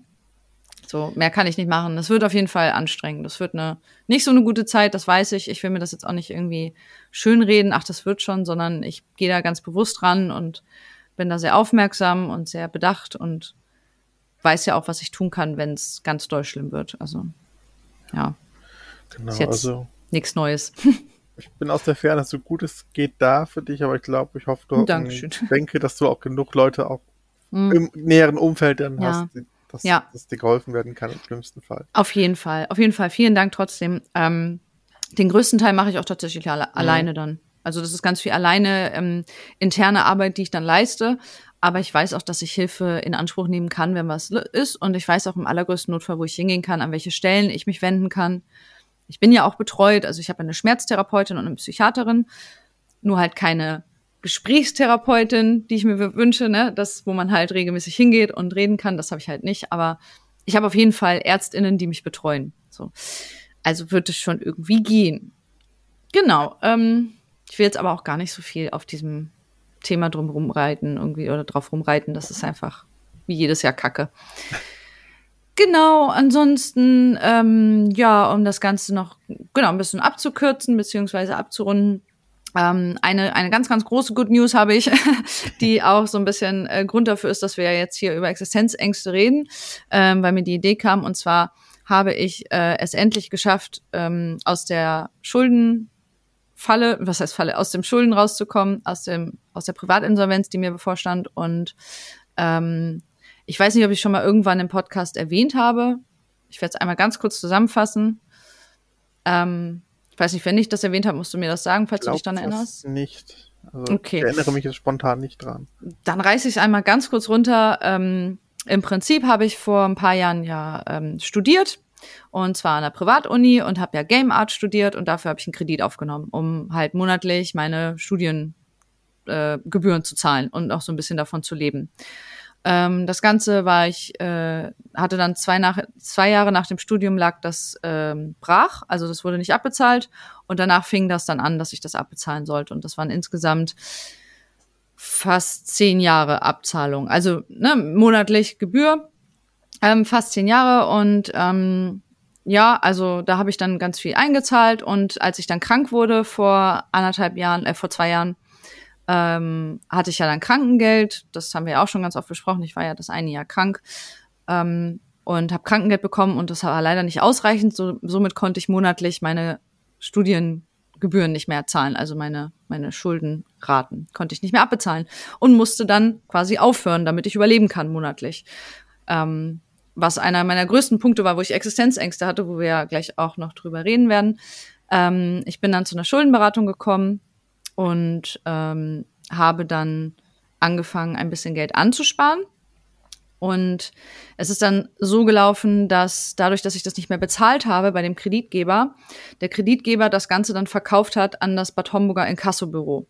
Speaker 1: So, mehr kann ich nicht machen. Das wird auf jeden Fall anstrengend. Das wird eine nicht so eine gute Zeit, das weiß ich. Ich will mir das jetzt auch nicht irgendwie schönreden, ach, das wird schon, sondern ich gehe da ganz bewusst ran und bin da sehr aufmerksam und sehr bedacht und weiß ja auch, was ich tun kann, wenn es ganz doll schlimm wird. Also, ja. Genau, ist jetzt also nichts Neues.
Speaker 2: ich bin aus der Ferne, so gut es geht da für dich, aber ich glaube, ich hoffe, du
Speaker 1: Dankeschön.
Speaker 2: denke, dass du auch genug Leute auch mm. im näheren Umfeld dann ja. hast, die dass, ja. dass dir geholfen werden kann im schlimmsten Fall.
Speaker 1: Auf jeden Fall, auf jeden Fall. Vielen Dank trotzdem. Ähm, den größten Teil mache ich auch tatsächlich alle, mhm. alleine dann. Also das ist ganz viel alleine ähm, interne Arbeit, die ich dann leiste. Aber ich weiß auch, dass ich Hilfe in Anspruch nehmen kann, wenn was ist. Und ich weiß auch im allergrößten Notfall, wo ich hingehen kann, an welche Stellen ich mich wenden kann. Ich bin ja auch betreut, also ich habe eine Schmerztherapeutin und eine Psychiaterin, nur halt keine Gesprächstherapeutin, die ich mir wünsche, ne, das, wo man halt regelmäßig hingeht und reden kann, das habe ich halt nicht. Aber ich habe auf jeden Fall Ärztinnen, die mich betreuen. So. Also wird es schon irgendwie gehen. Genau. Ähm, ich will jetzt aber auch gar nicht so viel auf diesem Thema drum rumreiten irgendwie oder drauf rumreiten. Das ist einfach wie jedes Jahr Kacke. Genau, ansonsten, ähm, ja, um das Ganze noch genau ein bisschen abzukürzen beziehungsweise abzurunden, Ähm, eine, eine ganz, ganz große Good News habe ich, die auch so ein bisschen äh, Grund dafür ist, dass wir jetzt hier über Existenzängste reden, ähm, weil mir die Idee kam. Und zwar habe ich äh, es endlich geschafft, ähm, aus der Schuldenfalle, was heißt Falle, aus dem Schulden rauszukommen, aus dem, aus der Privatinsolvenz, die mir bevorstand. Und ähm, ich weiß nicht, ob ich schon mal irgendwann im Podcast erwähnt habe. Ich werde es einmal ganz kurz zusammenfassen. Ähm, ich weiß nicht, wenn ich das erwähnt habe, musst du mir das sagen, falls du dich daran erinnerst.
Speaker 2: Nicht. Also okay. Ich erinnere mich jetzt spontan nicht dran.
Speaker 1: Dann reiße ich es einmal ganz kurz runter. Ähm, Im Prinzip habe ich vor ein paar Jahren ja ähm, studiert und zwar an der Privatuni und habe ja Game Art studiert und dafür habe ich einen Kredit aufgenommen, um halt monatlich meine Studiengebühren äh, zu zahlen und auch so ein bisschen davon zu leben. Ähm, das Ganze war ich, äh, hatte dann zwei, nach, zwei Jahre nach dem Studium lag das ähm, brach, also das wurde nicht abbezahlt. Und danach fing das dann an, dass ich das abbezahlen sollte. Und das waren insgesamt fast zehn Jahre Abzahlung, also ne, monatlich Gebühr, ähm, fast zehn Jahre und ähm, ja, also da habe ich dann ganz viel eingezahlt und als ich dann krank wurde vor anderthalb Jahren, äh, vor zwei Jahren, ähm, hatte ich ja dann Krankengeld. Das haben wir ja auch schon ganz oft besprochen. Ich war ja das eine Jahr krank ähm, und habe Krankengeld bekommen und das war leider nicht ausreichend. So, somit konnte ich monatlich meine Studiengebühren nicht mehr zahlen, also meine, meine Schuldenraten konnte ich nicht mehr abbezahlen und musste dann quasi aufhören, damit ich überleben kann monatlich. Ähm, was einer meiner größten Punkte war, wo ich Existenzängste hatte, wo wir ja gleich auch noch drüber reden werden. Ähm, ich bin dann zu einer Schuldenberatung gekommen und ähm, habe dann angefangen, ein bisschen Geld anzusparen. Und es ist dann so gelaufen, dass dadurch, dass ich das nicht mehr bezahlt habe bei dem Kreditgeber, der Kreditgeber das Ganze dann verkauft hat an das Bad Homburger Inkassobüro.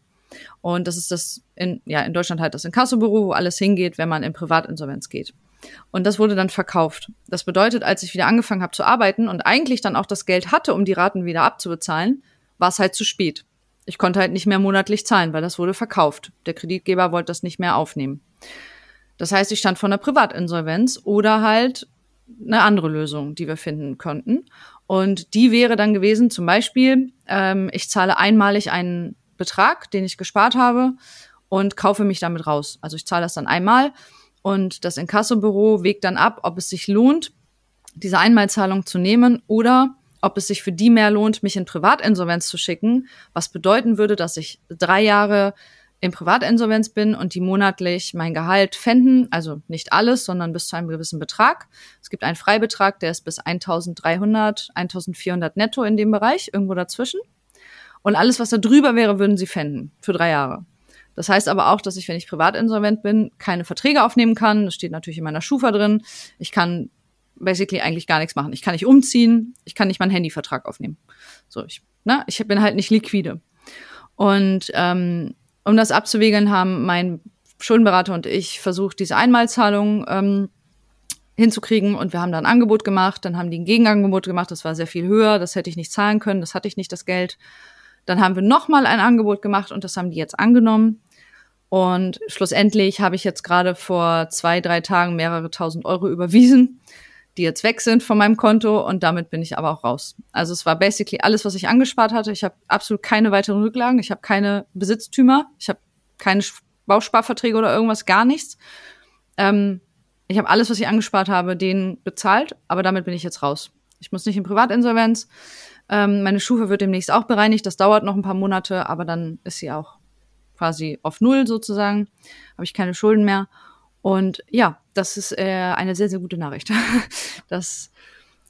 Speaker 1: Und das ist das in, ja, in Deutschland halt das Inkassobüro, wo alles hingeht, wenn man in Privatinsolvenz geht. Und das wurde dann verkauft. Das bedeutet, als ich wieder angefangen habe zu arbeiten und eigentlich dann auch das Geld hatte, um die Raten wieder abzubezahlen, war es halt zu spät. Ich konnte halt nicht mehr monatlich zahlen, weil das wurde verkauft. Der Kreditgeber wollte das nicht mehr aufnehmen. Das heißt, ich stand vor einer Privatinsolvenz oder halt eine andere Lösung, die wir finden konnten. Und die wäre dann gewesen, zum Beispiel, ähm, ich zahle einmalig einen Betrag, den ich gespart habe und kaufe mich damit raus. Also ich zahle das dann einmal und das Inkassobüro wägt dann ab, ob es sich lohnt, diese Einmalzahlung zu nehmen oder ob es sich für die mehr lohnt, mich in Privatinsolvenz zu schicken, was bedeuten würde, dass ich drei Jahre in Privatinsolvenz bin und die monatlich mein Gehalt fänden, also nicht alles, sondern bis zu einem gewissen Betrag. Es gibt einen Freibetrag, der ist bis 1300, 1400 netto in dem Bereich, irgendwo dazwischen. Und alles, was da drüber wäre, würden sie fänden für drei Jahre. Das heißt aber auch, dass ich, wenn ich privatinsolvent bin, keine Verträge aufnehmen kann. Das steht natürlich in meiner Schufa drin. Ich kann basically eigentlich gar nichts machen. Ich kann nicht umziehen, ich kann nicht meinen Handyvertrag aufnehmen. So, ich, ne, ich bin halt nicht liquide. Und ähm, um das abzuwägeln, haben mein Schuldenberater und ich versucht, diese Einmalzahlung ähm, hinzukriegen und wir haben da ein Angebot gemacht, dann haben die ein Gegenangebot gemacht, das war sehr viel höher, das hätte ich nicht zahlen können, das hatte ich nicht das Geld. Dann haben wir nochmal ein Angebot gemacht und das haben die jetzt angenommen. Und schlussendlich habe ich jetzt gerade vor zwei, drei Tagen mehrere tausend Euro überwiesen die jetzt weg sind von meinem Konto und damit bin ich aber auch raus. Also es war basically alles, was ich angespart hatte. Ich habe absolut keine weiteren Rücklagen, ich habe keine Besitztümer, ich habe keine Bausparverträge oder irgendwas, gar nichts. Ähm, ich habe alles, was ich angespart habe, denen bezahlt, aber damit bin ich jetzt raus. Ich muss nicht in Privatinsolvenz. Ähm, meine Schufe wird demnächst auch bereinigt. Das dauert noch ein paar Monate, aber dann ist sie auch quasi auf Null sozusagen. Habe ich keine Schulden mehr. Und ja, das ist äh, eine sehr, sehr gute Nachricht. das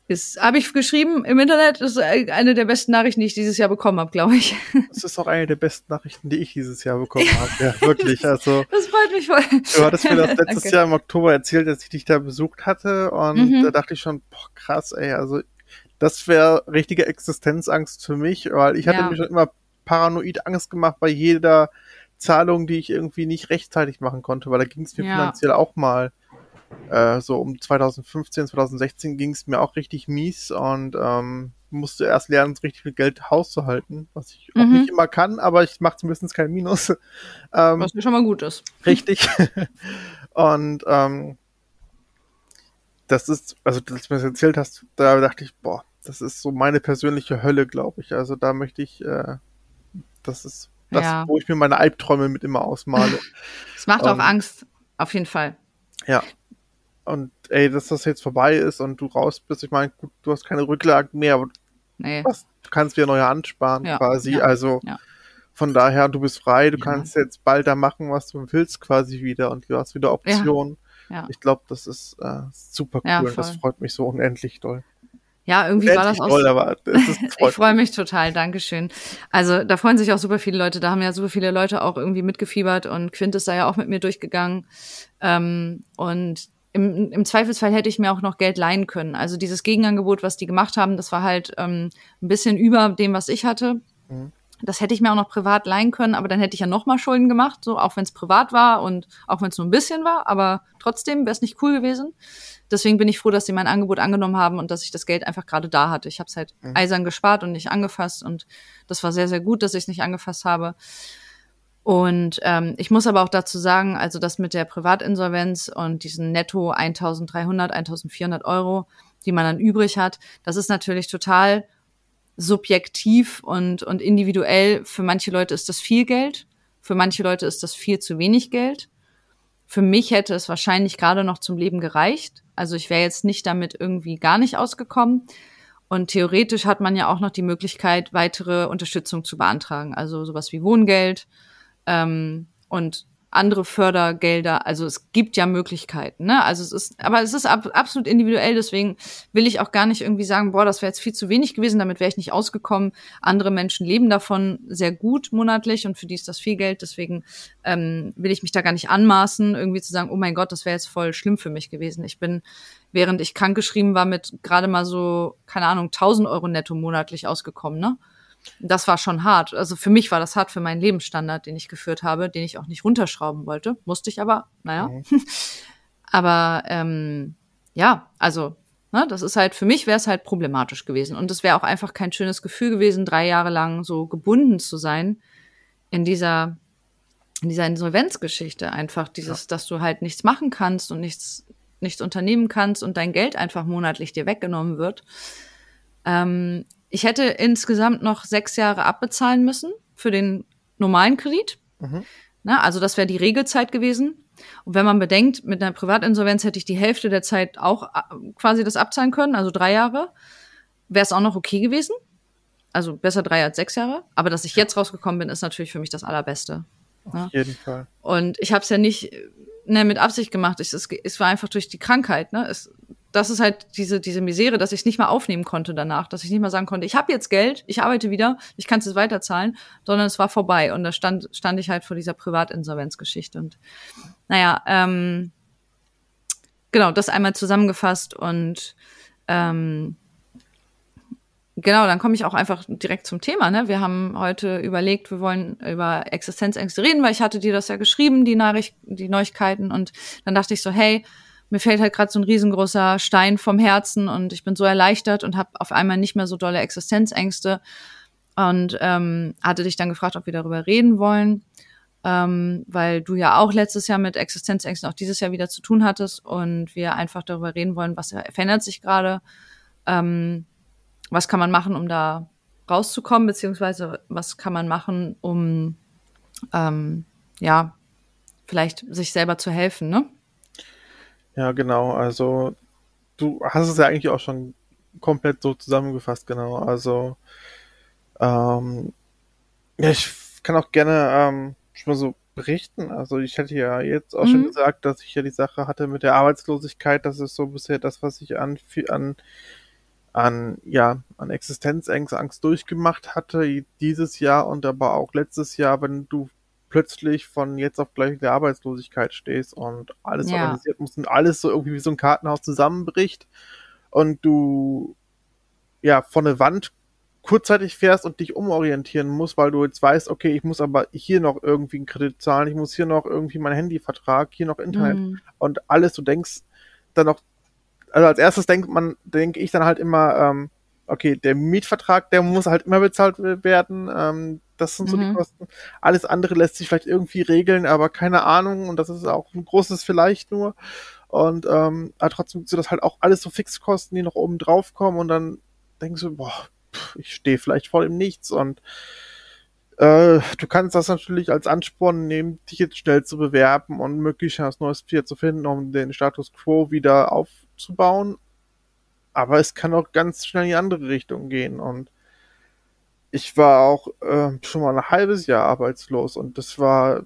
Speaker 1: ist, habe ich geschrieben im Internet, das ist eine der besten Nachrichten, die ich dieses Jahr bekommen habe, glaube ich.
Speaker 2: Das ist auch eine der besten Nachrichten, die ich dieses Jahr bekommen habe. Ja, wirklich. Also,
Speaker 1: das freut mich voll.
Speaker 2: Du hattest mir das letztes Danke. Jahr im Oktober erzählt, dass ich dich da besucht hatte und mhm. da dachte ich schon, boah, krass, ey, also das wäre richtige Existenzangst für mich, weil ich hatte ja. mir schon immer paranoid Angst gemacht bei jeder Zahlungen, die ich irgendwie nicht rechtzeitig machen konnte, weil da ging es mir ja. finanziell auch mal äh, so um 2015, 2016 ging es mir auch richtig mies und ähm, musste erst lernen, richtig viel Geld hauszuhalten, was ich mhm. auch nicht immer kann, aber ich mache zumindest kein Minus.
Speaker 1: ähm, was mir schon mal gut ist.
Speaker 2: Richtig. und ähm, das ist, also dass du mir das erzählt hast, da dachte ich, boah, das ist so meine persönliche Hölle, glaube ich. Also da möchte ich, äh, das ist das, ja. wo ich mir meine Albträume mit immer ausmale.
Speaker 1: Es macht auch Angst, auf jeden Fall.
Speaker 2: Ja. Und ey, dass das jetzt vorbei ist und du raus bist, ich meine, gut, du hast keine Rücklagen mehr, aber nee. was, du kannst wieder neue ansparen ja. quasi. Ja. Also von daher, du bist frei, du kannst jetzt bald da machen, was du willst, quasi wieder und du hast wieder Optionen. Ich glaube, das ist äh, super cool und das freut mich so unendlich doll.
Speaker 1: Ja, irgendwie war das auch. Toll, aber ich freue mich total, Dankeschön. Also da freuen sich auch super viele Leute. Da haben ja super viele Leute auch irgendwie mitgefiebert und Quint ist da ja auch mit mir durchgegangen. Ähm, und im, im Zweifelsfall hätte ich mir auch noch Geld leihen können. Also dieses Gegenangebot, was die gemacht haben, das war halt ähm, ein bisschen über dem, was ich hatte. Mhm. Das hätte ich mir auch noch privat leihen können, aber dann hätte ich ja noch mal Schulden gemacht, so auch wenn es privat war und auch wenn es nur ein bisschen war, aber trotzdem wäre es nicht cool gewesen. Deswegen bin ich froh, dass sie mein Angebot angenommen haben und dass ich das Geld einfach gerade da hatte. Ich habe es halt mhm. eisern gespart und nicht angefasst und das war sehr, sehr gut, dass ich es nicht angefasst habe. Und ähm, ich muss aber auch dazu sagen, also das mit der Privatinsolvenz und diesen Netto 1300, 1400 Euro, die man dann übrig hat, das ist natürlich total subjektiv und, und individuell. Für manche Leute ist das viel Geld, für manche Leute ist das viel zu wenig Geld. Für mich hätte es wahrscheinlich gerade noch zum Leben gereicht. Also ich wäre jetzt nicht damit irgendwie gar nicht ausgekommen. Und theoretisch hat man ja auch noch die Möglichkeit, weitere Unterstützung zu beantragen. Also sowas wie Wohngeld ähm, und andere Fördergelder. Also es gibt ja Möglichkeiten, ne? Also es ist, aber es ist ab, absolut individuell, deswegen will ich auch gar nicht irgendwie sagen, boah, das wäre jetzt viel zu wenig gewesen, damit wäre ich nicht ausgekommen. Andere Menschen leben davon sehr gut monatlich und für die ist das viel Geld, deswegen ähm, will ich mich da gar nicht anmaßen, irgendwie zu sagen, oh mein Gott, das wäre jetzt voll schlimm für mich gewesen. Ich bin, während ich krankgeschrieben war, mit gerade mal so, keine Ahnung, 1000 Euro netto monatlich ausgekommen, ne? Das war schon hart. Also für mich war das hart für meinen Lebensstandard, den ich geführt habe, den ich auch nicht runterschrauben wollte. Musste ich aber, naja. Mhm. aber ähm, ja, also ne, das ist halt, für mich wäre es halt problematisch gewesen. Und es wäre auch einfach kein schönes Gefühl gewesen, drei Jahre lang so gebunden zu sein in dieser, in dieser Insolvenzgeschichte. Einfach dieses, ja. dass du halt nichts machen kannst und nichts, nichts unternehmen kannst und dein Geld einfach monatlich dir weggenommen wird. Ähm, ich hätte insgesamt noch sechs Jahre abbezahlen müssen für den normalen Kredit. Mhm. Na, also das wäre die Regelzeit gewesen. Und wenn man bedenkt, mit einer Privatinsolvenz hätte ich die Hälfte der Zeit auch äh, quasi das abzahlen können, also drei Jahre, wäre es auch noch okay gewesen. Also besser drei als sechs Jahre. Aber dass ich jetzt rausgekommen bin, ist natürlich für mich das Allerbeste.
Speaker 2: Auf ja? jeden Fall.
Speaker 1: Und ich habe es ja nicht ne, mit Absicht gemacht. Es, es, es war einfach durch die Krankheit. Ne? Es, das ist halt diese, diese Misere, dass ich es nicht mal aufnehmen konnte danach, dass ich nicht mal sagen konnte, ich habe jetzt Geld, ich arbeite wieder, ich kann es jetzt weiterzahlen, sondern es war vorbei und da stand, stand ich halt vor dieser Privatinsolvenzgeschichte und naja, ähm, genau, das einmal zusammengefasst und ähm, Genau, dann komme ich auch einfach direkt zum Thema. Ne? Wir haben heute überlegt, wir wollen über Existenzängste reden, weil ich hatte dir das ja geschrieben, die Nachricht, die Neuigkeiten. Und dann dachte ich so, hey, mir fällt halt gerade so ein riesengroßer Stein vom Herzen und ich bin so erleichtert und habe auf einmal nicht mehr so dolle Existenzängste und ähm, hatte dich dann gefragt, ob wir darüber reden wollen, ähm, weil du ja auch letztes Jahr mit Existenzängsten auch dieses Jahr wieder zu tun hattest und wir einfach darüber reden wollen, was verändert sich gerade, ähm, was kann man machen, um da rauszukommen, beziehungsweise was kann man machen, um ähm, ja vielleicht sich selber zu helfen, ne?
Speaker 2: Ja, genau. Also du hast es ja eigentlich auch schon komplett so zusammengefasst, genau. Also ähm, ja, ich kann auch gerne ähm, schon mal so berichten. Also ich hätte ja jetzt auch mhm. schon gesagt, dass ich ja die Sache hatte mit der Arbeitslosigkeit. Das ist so bisher das, was ich an an an ja an Existenzangst durchgemacht hatte dieses Jahr und aber auch letztes Jahr, wenn du plötzlich von jetzt auf gleich in der Arbeitslosigkeit stehst und alles ja. organisiert muss und alles so irgendwie wie so ein Kartenhaus zusammenbricht und du ja von der Wand kurzzeitig fährst und dich umorientieren musst, weil du jetzt weißt, okay, ich muss aber hier noch irgendwie einen Kredit zahlen, ich muss hier noch irgendwie meinen Handyvertrag, hier noch Internet mhm. und alles, du denkst dann noch, also als erstes denkt man, denke ich dann halt immer, ähm, okay, der Mietvertrag, der muss halt immer bezahlt werden, ähm, das sind so mhm. die Kosten. Alles andere lässt sich vielleicht irgendwie regeln, aber keine Ahnung. Und das ist auch ein großes Vielleicht nur. Und ähm, aber trotzdem sind das halt auch alles so Fixkosten, die noch oben drauf kommen. Und dann denkst du, boah, pff, ich stehe vielleicht voll im Nichts. Und Äh, du kannst das natürlich als Ansporn nehmen, dich jetzt schnell zu bewerben und möglichst ein neues Tier zu finden, um den Status quo wieder aufzubauen. Aber es kann auch ganz schnell in die andere Richtung gehen. Und ich war auch äh, schon mal ein halbes Jahr arbeitslos und das war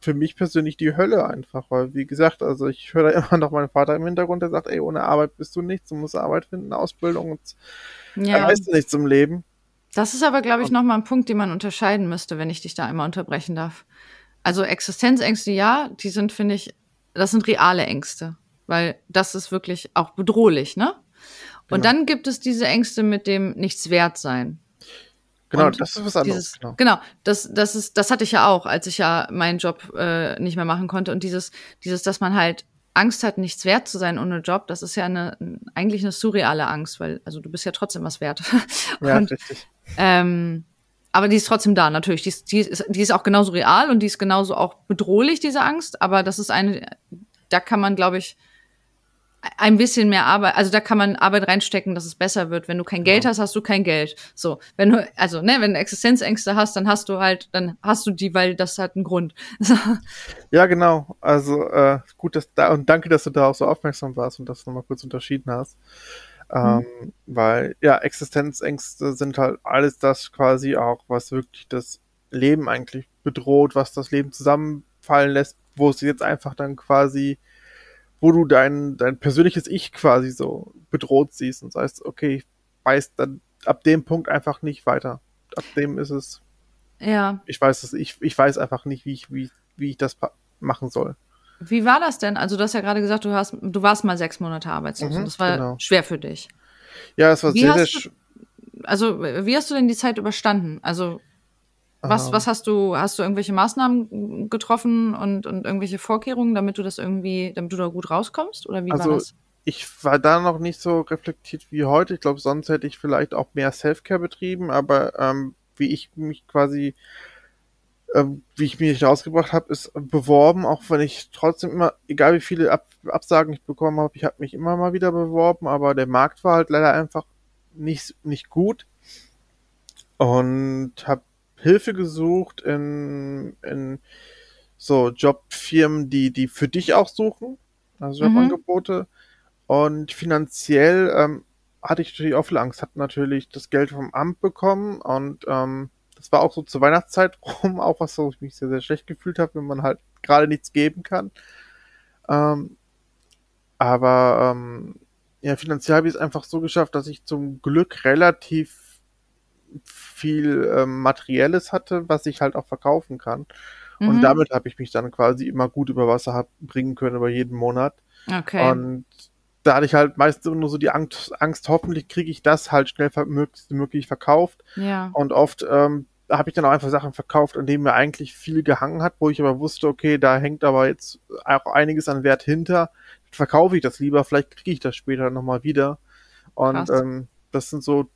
Speaker 2: für mich persönlich die Hölle einfach, weil wie gesagt, also ich höre da immer noch meinen Vater im Hintergrund, der sagt, ey, ohne Arbeit bist du nichts, du musst Arbeit finden, Ausbildung und ja. erreichst du nichts im Leben.
Speaker 1: Das ist aber, glaube ich, nochmal ein Punkt, den man unterscheiden müsste, wenn ich dich da einmal unterbrechen darf. Also Existenzängste, ja, die sind, finde ich, das sind reale Ängste, weil das ist wirklich auch bedrohlich, ne? Und genau. dann gibt es diese Ängste mit dem Nichtswertsein.
Speaker 2: Genau, und das ist was anderes.
Speaker 1: Dieses, genau. genau, das, das ist, das hatte ich ja auch, als ich ja meinen Job äh, nicht mehr machen konnte. Und dieses, dieses, dass man halt Angst hat, nichts wert zu sein ohne Job, das ist ja eine, eigentlich eine surreale Angst, weil, also du bist ja trotzdem was wert.
Speaker 2: ja, richtig.
Speaker 1: Ähm, aber die ist trotzdem da, natürlich. Die ist, die, ist, die ist auch genauso real und die ist genauso auch bedrohlich, diese Angst. Aber das ist eine, da kann man, glaube ich, ein bisschen mehr Arbeit, also da kann man Arbeit reinstecken, dass es besser wird. Wenn du kein Geld ja. hast, hast du kein Geld. So, wenn du, also, ne, wenn du Existenzängste hast, dann hast du halt, dann hast du die, weil das hat einen Grund.
Speaker 2: Ja, genau. Also, äh, gut, dass da, und danke, dass du da auch so aufmerksam warst und das nochmal kurz unterschieden hast. Ähm, mhm. Weil, ja, Existenzängste sind halt alles das quasi auch, was wirklich das Leben eigentlich bedroht, was das Leben zusammenfallen lässt, wo es jetzt einfach dann quasi wo du dein, dein persönliches Ich quasi so bedroht siehst und sagst, okay, ich weiß dann ab dem Punkt einfach nicht weiter. Ab dem ist es.
Speaker 1: Ja.
Speaker 2: Ich weiß es, ich, ich weiß einfach nicht, wie ich, wie, wie ich das machen soll.
Speaker 1: Wie war das denn? Also, du hast ja gerade gesagt, du hast, du warst mal sechs Monate arbeitslos mhm, und das war genau. schwer für dich.
Speaker 2: Ja, es war wie sehr, sehr schwer.
Speaker 1: Also, wie hast du denn die Zeit überstanden? Also, was, was hast du, hast du irgendwelche Maßnahmen getroffen und, und irgendwelche Vorkehrungen, damit du das irgendwie, damit du da gut rauskommst? Oder wie also, war das?
Speaker 2: Ich war da noch nicht so reflektiert wie heute. Ich glaube, sonst hätte ich vielleicht auch mehr Self-Care betrieben, aber ähm, wie ich mich quasi, ähm, wie ich mich rausgebracht habe, ist beworben, auch wenn ich trotzdem immer, egal wie viele Ab Absagen ich bekommen habe, ich habe mich immer mal wieder beworben, aber der Markt war halt leider einfach nicht, nicht gut und habe Hilfe gesucht in, in so Jobfirmen, die, die für dich auch suchen, also mhm. Jobangebote. Mhm. Und finanziell ähm, hatte ich natürlich auch viel Angst, hatte natürlich das Geld vom Amt bekommen und ähm, das war auch so zur Weihnachtszeit rum, auch was, wo ich mich sehr, sehr schlecht gefühlt habe, wenn man halt gerade nichts geben kann. Ähm, aber ähm, ja, finanziell habe ich es einfach so geschafft, dass ich zum Glück relativ viel ähm, Materielles hatte, was ich halt auch verkaufen kann. Mhm. Und damit habe ich mich dann quasi immer gut über Wasser bringen können über jeden Monat.
Speaker 1: Okay.
Speaker 2: Und da hatte ich halt meistens immer nur so die Angst, Angst hoffentlich kriege ich das halt schnell möglichst möglich verkauft.
Speaker 1: Ja.
Speaker 2: Und oft ähm, habe ich dann auch einfach Sachen verkauft, an denen mir eigentlich viel gehangen hat, wo ich aber wusste, okay, da hängt aber jetzt auch einiges an Wert hinter. Verkaufe ich das lieber, vielleicht kriege ich das später nochmal wieder. Und ähm, das sind so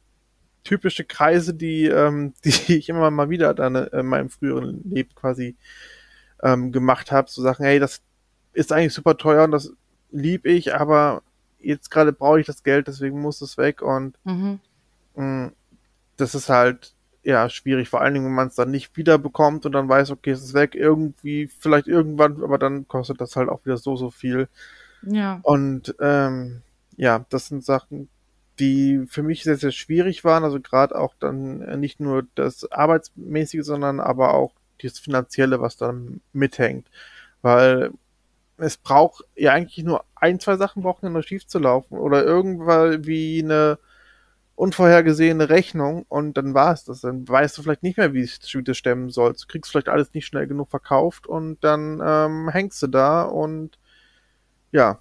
Speaker 2: typische Kreise, die, ähm, die ich immer mal wieder dann äh, in meinem früheren Leben quasi ähm, gemacht habe. So Sachen, hey, das ist eigentlich super teuer und das lieb ich, aber jetzt gerade brauche ich das Geld, deswegen muss es weg und mhm. mh, mm, das ist halt ja schwierig, vor allen Dingen, wenn man es dann nicht wieder bekommt und dann weiß, okay, es ist weg, irgendwie, vielleicht irgendwann, aber dann kostet das halt auch wieder so, so viel.
Speaker 1: Ja.
Speaker 2: Und ähm, ja, das sind Sachen, die für mich sehr, sehr schwierig waren. Also gerade auch dann äh, nicht nur das Arbeitsmäßige, sondern aber auch das Finanzielle, was dann mithängt. Weil es braucht ja eigentlich nur ein, zwei Sachen brauchen nur schief zu laufen oder irgendwann wie eine unvorhergesehene Rechnung und dann war es das. Dann weißt du vielleicht nicht mehr, wie du das stemmen sollst. Du kriegst vielleicht alles nicht schnell genug verkauft und dann ähm, hängst du da und ja.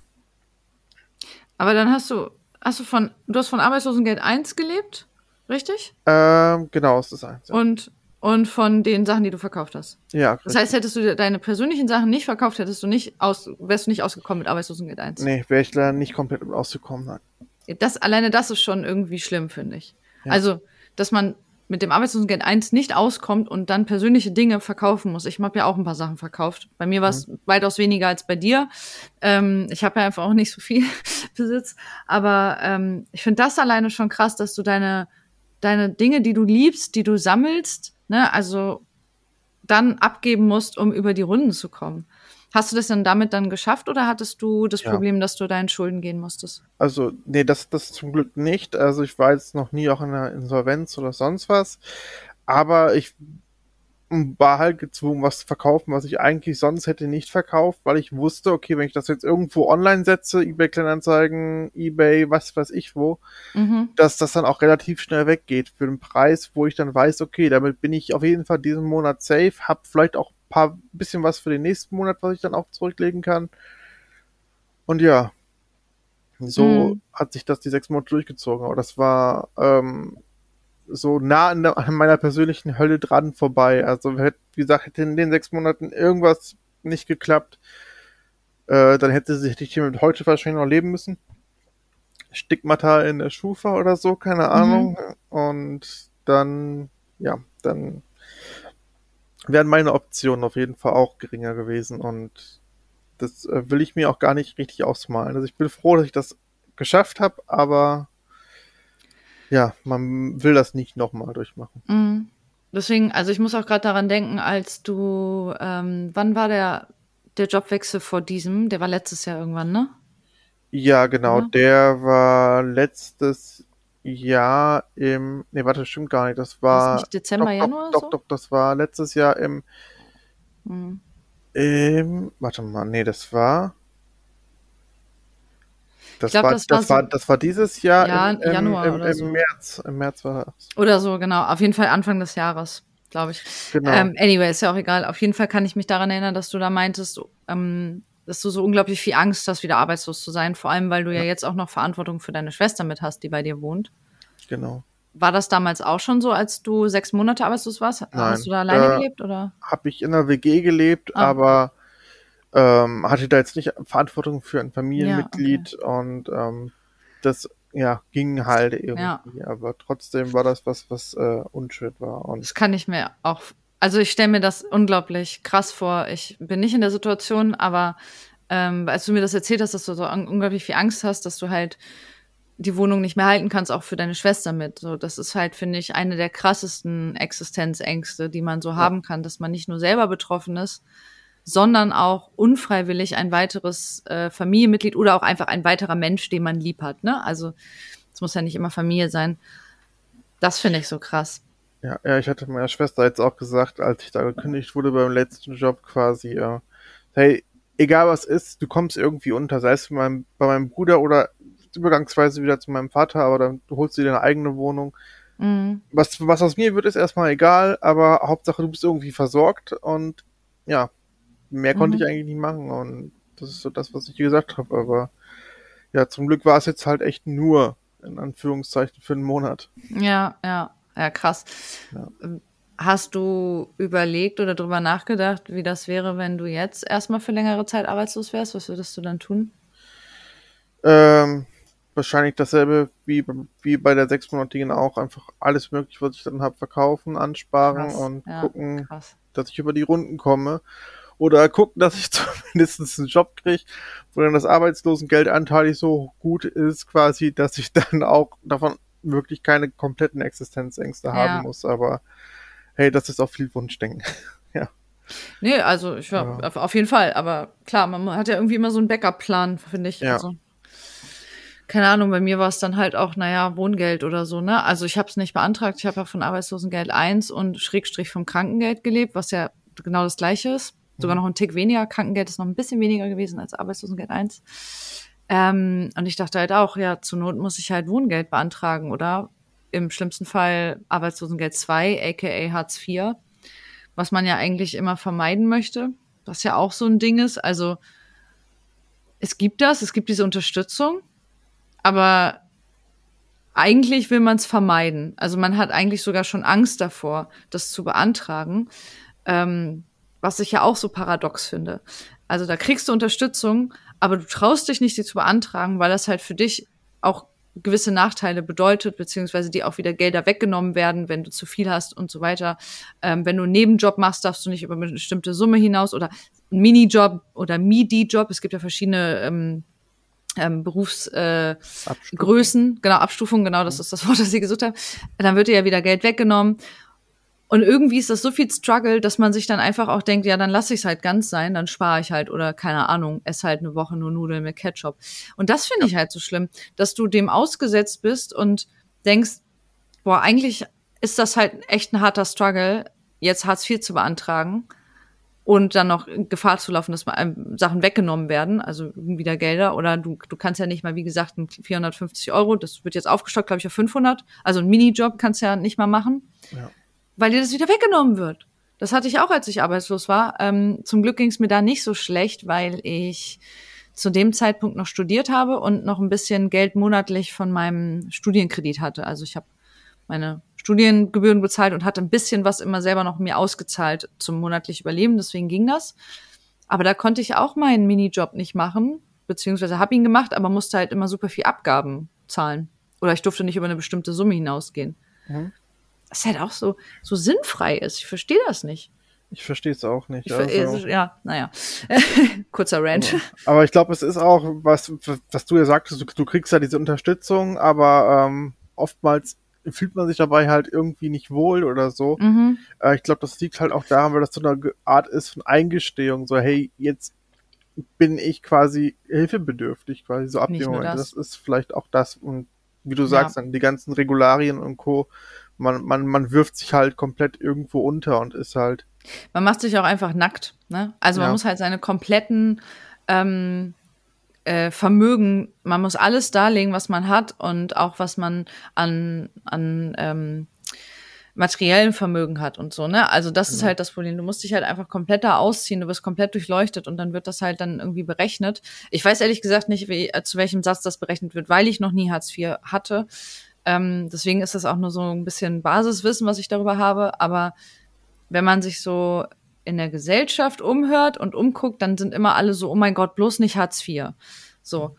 Speaker 1: Aber dann hast du Hast du von, du hast von Arbeitslosengeld 1 gelebt, richtig?
Speaker 2: Ähm, genau, ist das 1.
Speaker 1: Ja. Und, und von den Sachen, die du verkauft hast.
Speaker 2: Ja.
Speaker 1: Richtig. Das heißt, hättest du deine persönlichen Sachen nicht verkauft, hättest du nicht aus, wärst du nicht ausgekommen mit Arbeitslosengeld 1.
Speaker 2: Nee, wäre ich leider nicht komplett ausgekommen, nein.
Speaker 1: Das, alleine das ist schon irgendwie schlimm, finde ich. Ja. Also, dass man mit dem Arbeitslosengeld 1 nicht auskommt und dann persönliche Dinge verkaufen muss. Ich habe ja auch ein paar Sachen verkauft. Bei mir war es mhm. weitaus weniger als bei dir. Ähm, ich habe ja einfach auch nicht so viel Besitz. Aber ähm, ich finde das alleine schon krass, dass du deine, deine Dinge, die du liebst, die du sammelst, ne, also dann abgeben musst, um über die Runden zu kommen. Hast du das dann damit dann geschafft oder hattest du das ja. Problem, dass du deinen Schulden gehen musstest?
Speaker 2: Also, nee, das, das zum Glück nicht. Also ich war jetzt noch nie auch in einer Insolvenz oder sonst was. Aber ich war halt gezwungen, was zu verkaufen, was ich eigentlich sonst hätte nicht verkauft, weil ich wusste, okay, wenn ich das jetzt irgendwo online setze, eBay Kleinanzeigen, eBay, was weiß ich wo, mhm. dass das dann auch relativ schnell weggeht für den Preis, wo ich dann weiß, okay, damit bin ich auf jeden Fall diesen Monat safe, hab vielleicht auch paar bisschen was für den nächsten Monat, was ich dann auch zurücklegen kann. Und ja, so mhm. hat sich das die sechs Monate durchgezogen. Aber das war ähm, so nah an, der, an, meiner persönlichen Hölle dran vorbei. Also, wie gesagt, hätte in den sechs Monaten irgendwas nicht geklappt, äh, dann hätte, hätte ich hier mit heute wahrscheinlich noch leben müssen. Stigmata in der Schufa oder so, keine mhm. Ahnung. Und dann, ja, dann wären meine Optionen auf jeden Fall auch geringer gewesen und das äh, will ich mir auch gar nicht richtig ausmalen. Also ich bin froh, dass ich das geschafft habe, aber ja, man will das nicht nochmal durchmachen.
Speaker 1: Mhm. Deswegen, also ich muss auch gerade daran denken, als du, ähm, wann war der, der Jobwechsel vor diesem? Der war letztes Jahr irgendwann, ne?
Speaker 2: Ja, genau. Ja. Der war letztes Jahr im, nee, warte, stimmt gar nicht. Das war. Das
Speaker 1: nicht Dezember,
Speaker 2: doch,
Speaker 1: Januar?
Speaker 2: Doch, so? doch, das war letztes Jahr im, hm. im, warte mal, nee, das war, das, glaub, war, das, das, war, so, das war dieses Jahr
Speaker 1: ja, im, im, Januar
Speaker 2: im,
Speaker 1: oder
Speaker 2: im
Speaker 1: so.
Speaker 2: März. Im März war das.
Speaker 1: Oder so, genau. Auf jeden Fall Anfang des Jahres, glaube ich. Genau. Ähm, anyway, ist ja auch egal. Auf jeden Fall kann ich mich daran erinnern, dass du da meintest, ähm, dass du so unglaublich viel Angst hast, wieder arbeitslos zu sein. Vor allem, weil du ja, ja jetzt auch noch Verantwortung für deine Schwester mit hast, die bei dir wohnt.
Speaker 2: Genau.
Speaker 1: War das damals auch schon so, als du sechs Monate arbeitslos warst? Nein, Hast du da alleine äh, gelebt oder?
Speaker 2: Habe ich in einer WG gelebt, ah. aber ähm, hatte da jetzt nicht Verantwortung für ein Familienmitglied ja, okay. und ähm, das ja ging halt irgendwie. Ja. Aber trotzdem war das was, was äh, unschön war. Und
Speaker 1: das kann ich mir auch. Also ich stelle mir das unglaublich krass vor. Ich bin nicht in der Situation, aber ähm, als du mir das erzählt hast, dass du so unglaublich viel Angst hast, dass du halt die Wohnung nicht mehr halten kannst, auch für deine Schwester mit. So, das ist halt, finde ich, eine der krassesten Existenzängste, die man so ja. haben kann, dass man nicht nur selber betroffen ist, sondern auch unfreiwillig ein weiteres äh, Familienmitglied oder auch einfach ein weiterer Mensch, den man lieb hat. Ne? Also es muss ja nicht immer Familie sein. Das finde ich so krass.
Speaker 2: Ja, ja, ich hatte meiner Schwester jetzt auch gesagt, als ich da gekündigt wurde beim letzten Job quasi, äh, hey, egal was ist, du kommst irgendwie unter, sei es bei meinem, bei meinem Bruder oder übergangsweise wieder zu meinem Vater, aber dann du holst dir deine eigene Wohnung. Mhm. Was, was aus mir wird, ist erstmal egal, aber Hauptsache du bist irgendwie versorgt und ja, mehr mhm. konnte ich eigentlich nicht machen und das ist so das, was ich dir gesagt habe. Aber ja, zum Glück war es jetzt halt echt nur in Anführungszeichen für einen Monat.
Speaker 1: Ja, ja, ja, krass. Ja. Hast du überlegt oder darüber nachgedacht, wie das wäre, wenn du jetzt erstmal für längere Zeit arbeitslos wärst? Was würdest du dann tun?
Speaker 2: Ähm, wahrscheinlich dasselbe wie, wie bei der sechsmonatigen auch. Einfach alles mögliche, was ich dann habe, verkaufen, ansparen krass. und ja, gucken, krass. dass ich über die Runden komme oder gucken, dass ich zumindest einen Job kriege, wo dann das Arbeitslosengeld anteilig so gut ist, quasi, dass ich dann auch davon wirklich keine kompletten Existenzängste ja. haben muss. Aber hey, das ist auch viel Wunschdenken. ja.
Speaker 1: Nee, also ich war ja. auf jeden Fall, aber klar, man hat ja irgendwie immer so einen Backup-Plan, finde ich. Ja. Also, keine Ahnung, bei mir war es dann halt auch, naja, Wohngeld oder so, ne? Also ich habe es nicht beantragt, ich habe ja von Arbeitslosengeld 1 und Schrägstrich vom Krankengeld gelebt, was ja genau das gleiche ist sogar noch ein Tick weniger. Krankengeld ist noch ein bisschen weniger gewesen als Arbeitslosengeld 1. Ähm, und ich dachte halt auch, ja, zur Not muss ich halt Wohngeld beantragen oder im schlimmsten Fall Arbeitslosengeld 2, aka Hartz IV, was man ja eigentlich immer vermeiden möchte, was ja auch so ein Ding ist. Also es gibt das, es gibt diese Unterstützung, aber eigentlich will man es vermeiden. Also man hat eigentlich sogar schon Angst davor, das zu beantragen. Ähm, was ich ja auch so paradox finde. Also da kriegst du Unterstützung, aber du traust dich nicht, sie zu beantragen, weil das halt für dich auch gewisse Nachteile bedeutet, beziehungsweise die auch wieder Gelder weggenommen werden, wenn du zu viel hast und so weiter. Ähm, wenn du einen Nebenjob machst, darfst du nicht über eine bestimmte Summe hinaus oder einen Minijob oder MIDI-Job. Es gibt ja verschiedene ähm, ähm, Berufsgrößen, äh, genau, Abstufungen, genau, das ist das Wort, das sie gesucht haben. Dann wird dir ja wieder Geld weggenommen Und irgendwie ist das so viel Struggle, dass man sich dann einfach auch denkt, ja, dann lasse ich es halt ganz sein, dann spare ich halt oder keine Ahnung, esse halt eine Woche nur Nudeln mit Ketchup. Und das finde ich halt so schlimm, dass du dem ausgesetzt bist und denkst, boah, eigentlich ist das halt echt ein harter Struggle, jetzt Hartz IV zu beantragen und dann noch Gefahr zu laufen, dass mal Sachen weggenommen werden, also wieder Gelder oder du, du kannst ja nicht mal, wie gesagt, 450 Euro, das wird jetzt aufgestockt, glaube ich, auf 500, also ein Minijob kannst du ja nicht mal machen. Ja weil dir das wieder weggenommen wird. Das hatte ich auch, als ich arbeitslos war. Ähm, zum Glück ging es mir da nicht so schlecht, weil ich zu dem Zeitpunkt noch studiert habe und noch ein bisschen Geld monatlich von meinem Studienkredit hatte. Also ich habe meine Studiengebühren bezahlt und hatte ein bisschen was immer selber noch mir ausgezahlt zum monatlich Überleben. Deswegen ging das. Aber da konnte ich auch meinen Minijob nicht machen, beziehungsweise habe ihn gemacht, aber musste halt immer super viel Abgaben zahlen. Oder ich durfte nicht über eine bestimmte Summe hinausgehen. Mhm das halt auch so, so sinnfrei ist. Ich verstehe das nicht.
Speaker 2: Ich verstehe es auch nicht.
Speaker 1: Also. Ja, naja. Kurzer Rant.
Speaker 2: Aber, aber ich glaube, es ist auch, was, was du ja sagtest, du, du kriegst ja diese Unterstützung, aber ähm, oftmals fühlt man sich dabei halt irgendwie nicht wohl oder so. Mhm. Äh, ich glaube, das liegt halt auch daran, weil das so eine Art ist von Eingestehung. So, hey, jetzt bin ich quasi hilfebedürftig, quasi so ab dem Moment. Das. das. ist vielleicht auch das und wie du sagst, ja. dann die ganzen Regularien und Co man, man, man wirft sich halt komplett irgendwo unter und ist halt.
Speaker 1: Man macht sich auch einfach nackt. Ne? Also man ja. muss halt seine kompletten ähm, äh, Vermögen, man muss alles darlegen, was man hat und auch was man an, an ähm, materiellen Vermögen hat und so, ne? Also das ja. ist halt das Problem. Du musst dich halt einfach komplett da ausziehen, du wirst komplett durchleuchtet und dann wird das halt dann irgendwie berechnet. Ich weiß ehrlich gesagt nicht, wie, äh, zu welchem Satz das berechnet wird, weil ich noch nie Hartz IV hatte. Ähm, deswegen ist das auch nur so ein bisschen Basiswissen, was ich darüber habe. Aber wenn man sich so in der Gesellschaft umhört und umguckt, dann sind immer alle so, oh mein Gott, bloß nicht Hartz IV. So.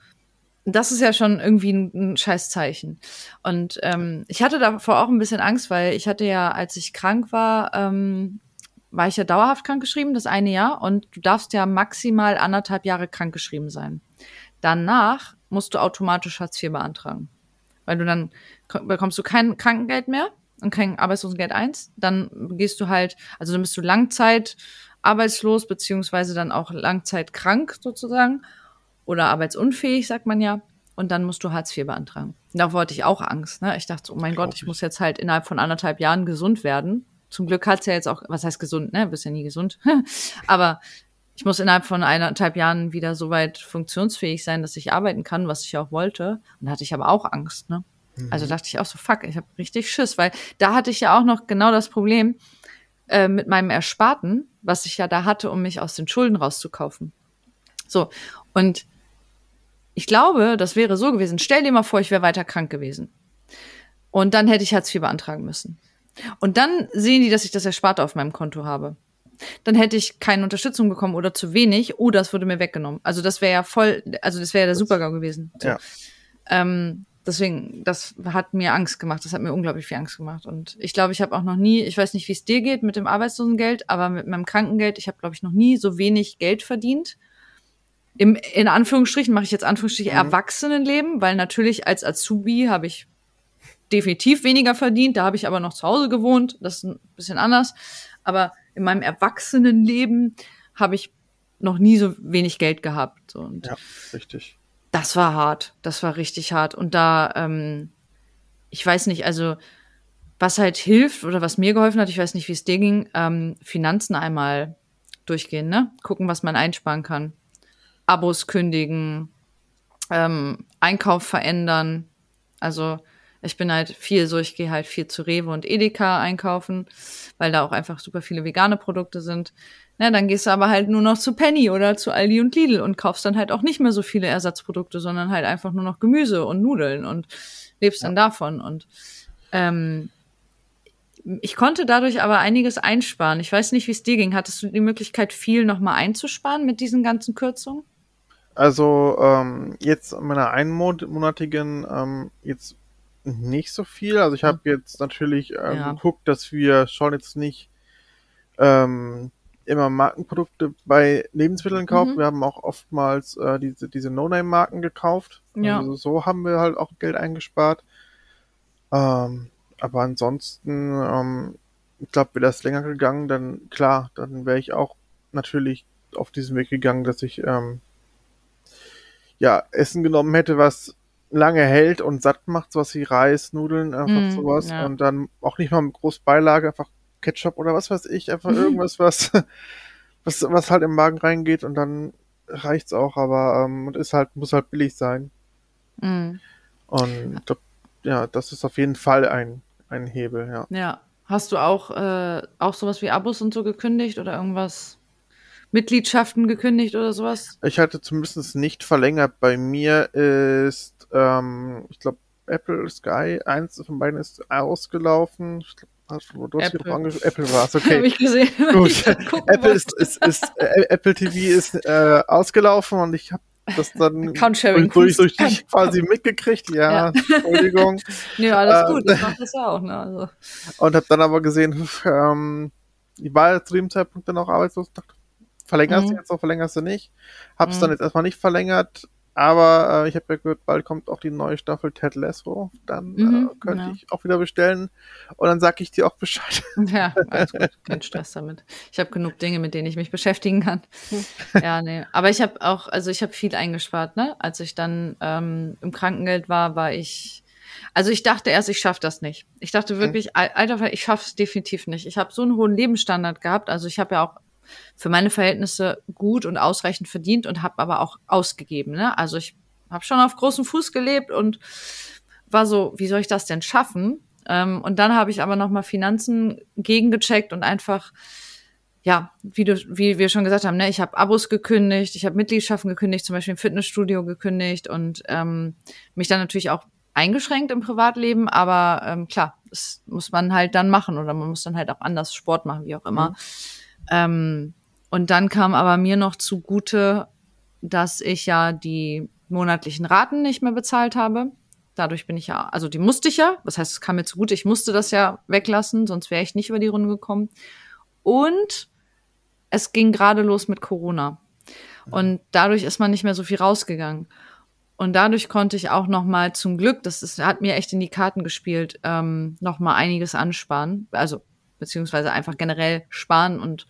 Speaker 1: Das ist ja schon irgendwie ein, ein Scheißzeichen. Und ähm, ich hatte davor auch ein bisschen Angst, weil ich hatte ja, als ich krank war, ähm, war ich ja dauerhaft krankgeschrieben, das eine Jahr. Und du darfst ja maximal anderthalb Jahre krankgeschrieben sein. Danach musst du automatisch Hartz IV beantragen weil du dann bekommst du kein Krankengeld mehr und kein Arbeitslosengeld 1. Dann gehst du halt, also dann bist du Langzeit arbeitslos, beziehungsweise dann auch Langzeit krank sozusagen oder arbeitsunfähig, sagt man ja. Und dann musst du Hartz IV beantragen. Da wollte ich auch Angst. Ne? Ich dachte, oh mein Gott, ich muss jetzt halt innerhalb von anderthalb Jahren gesund werden. Zum Glück hat's ja jetzt auch, was heißt gesund, ne? Bist ja nie gesund. Aber ich muss innerhalb von eineinhalb Jahren wieder so weit funktionsfähig sein, dass ich arbeiten kann, was ich auch wollte. Und da hatte ich aber auch Angst, ne? Mhm. Also dachte ich auch so, fuck, ich habe richtig Schiss, weil da hatte ich ja auch noch genau das Problem äh, mit meinem Ersparten, was ich ja da hatte, um mich aus den Schulden rauszukaufen. So, und ich glaube, das wäre so gewesen. Stell dir mal vor, ich wäre weiter krank gewesen. Und dann hätte ich Hartz IV beantragen müssen. Und dann sehen die, dass ich das Ersparte auf meinem Konto habe dann hätte ich keine Unterstützung bekommen oder zu wenig oder es wurde mir weggenommen. Also das wäre ja voll, also das wäre ja der Supergau gewesen. So. Ja. Ähm, deswegen, das hat mir Angst gemacht. Das hat mir unglaublich viel Angst gemacht. Und ich glaube, ich habe auch noch nie, ich weiß nicht, wie es dir geht mit dem Arbeitslosengeld, aber mit meinem Krankengeld, ich habe, glaube ich, noch nie so wenig Geld verdient. Im, in Anführungsstrichen mache ich jetzt Anführungsstrichen mhm. Erwachsenenleben, weil natürlich als Azubi habe ich definitiv weniger verdient. Da habe ich aber noch zu Hause gewohnt. Das ist ein bisschen anders. Aber in meinem Erwachsenenleben habe ich noch nie so wenig Geld gehabt. Und
Speaker 2: ja, richtig.
Speaker 1: Das war hart. Das war richtig hart. Und da, ähm, ich weiß nicht, also was halt hilft oder was mir geholfen hat, ich weiß nicht, wie es dir ging, ähm, Finanzen einmal durchgehen, ne? Gucken, was man einsparen kann. Abos kündigen, ähm, Einkauf verändern. Also ich bin halt viel so, ich gehe halt viel zu Rewe und Edeka einkaufen, weil da auch einfach super viele vegane Produkte sind. Na, dann gehst du aber halt nur noch zu Penny oder zu Aldi und Lidl und kaufst dann halt auch nicht mehr so viele Ersatzprodukte, sondern halt einfach nur noch Gemüse und Nudeln und lebst ja. dann davon. Und ähm, ich konnte dadurch aber einiges einsparen. Ich weiß nicht, wie es dir ging. Hattest du die Möglichkeit, viel nochmal einzusparen mit diesen ganzen Kürzungen?
Speaker 2: Also ähm, jetzt in meiner einmonatigen ähm, jetzt nicht so viel. Also ich habe jetzt natürlich ähm, ja. geguckt, dass wir schon jetzt nicht ähm, immer Markenprodukte bei Lebensmitteln kaufen. Mhm. Wir haben auch oftmals äh, diese, diese No-Name-Marken gekauft. Ja. Also so haben wir halt auch Geld eingespart. Ähm, aber ansonsten, ähm, ich glaube, wäre das länger gegangen, dann klar, dann wäre ich auch natürlich auf diesen Weg gegangen, dass ich ähm, ja Essen genommen hätte, was lange hält und satt macht, sowas wie Reis, Nudeln, einfach mm, sowas ja. und dann auch nicht mal mit groß Beilage, einfach Ketchup oder was weiß ich, einfach irgendwas, was, was, was halt im Magen reingeht und dann reicht's auch, aber ähm, und ist halt, muss halt billig sein. Mm. Und ja, das ist auf jeden Fall ein, ein Hebel, ja.
Speaker 1: Ja. Hast du auch, äh, auch sowas wie Abos und so gekündigt oder irgendwas? Mitgliedschaften gekündigt oder sowas?
Speaker 2: Ich hatte zumindest nicht verlängert. Bei mir ist, ähm, ich glaube, Apple Sky, eins von beiden ist ausgelaufen. Ich glaub, Du hast Apple, Apple war es, okay. Hab ich gesehen. Gut. Apple ist, ist, ist äh, Apple TV ist äh, ausgelaufen und ich habe das dann durch, durch, dich quasi mitgekriegt. Ja, ja. Entschuldigung.
Speaker 1: nee, alles gut, ich mach das auch. Ne? Also.
Speaker 2: Und habe dann aber gesehen, ähm, ich war zu dem Zeitpunkt dann auch arbeitslos, dachte, verlängerst mhm. du jetzt noch, verlängerst du nicht. Hab's mhm. dann jetzt erstmal nicht verlängert, aber äh, ich habe ja gehört, bald kommt auch die neue Staffel Ted Lasso. Dann mhm, äh, könnte ja. ich auch wieder bestellen. Und dann sag ich dir auch Bescheid.
Speaker 1: Ja, alles gut. Kein Stress damit. Ich habe genug Dinge, mit denen ich mich beschäftigen kann. ja, nee. Aber ich habe auch, also ich habe viel eingespart, ne? Als ich dann ähm, im Krankengeld war, war ich. Also ich dachte erst, ich schaffe das nicht. Ich dachte wirklich, mhm. Alter, ich schaffe es definitiv nicht. Ich habe so einen hohen Lebensstandard gehabt. Also ich habe ja auch für meine Verhältnisse gut und ausreichend verdient und habe aber auch ausgegeben. Ne? Also ich habe schon auf großem Fuß gelebt und war so, wie soll ich das denn schaffen? Ähm, und dann habe ich aber nochmal Finanzen gegengecheckt und einfach, ja, wie du, wie wir schon gesagt haben, ne, ich habe Abos gekündigt, ich habe Mitgliedschaften gekündigt, zum Beispiel im Fitnessstudio gekündigt und ähm, mich dann natürlich auch eingeschränkt im Privatleben, aber ähm, klar, das muss man halt dann machen oder man muss dann halt auch anders Sport machen, wie auch immer. Mhm. Ähm, und dann kam aber mir noch zugute, dass ich ja die monatlichen Raten nicht mehr bezahlt habe. Dadurch bin ich ja, also die musste ich ja, das heißt, es kam mir zugute, ich musste das ja weglassen, sonst wäre ich nicht über die Runde gekommen. Und es ging gerade los mit Corona. Und dadurch ist man nicht mehr so viel rausgegangen. Und dadurch konnte ich auch noch mal zum Glück, das ist, hat mir echt in die Karten gespielt, ähm, noch mal einiges ansparen. Also beziehungsweise einfach generell sparen und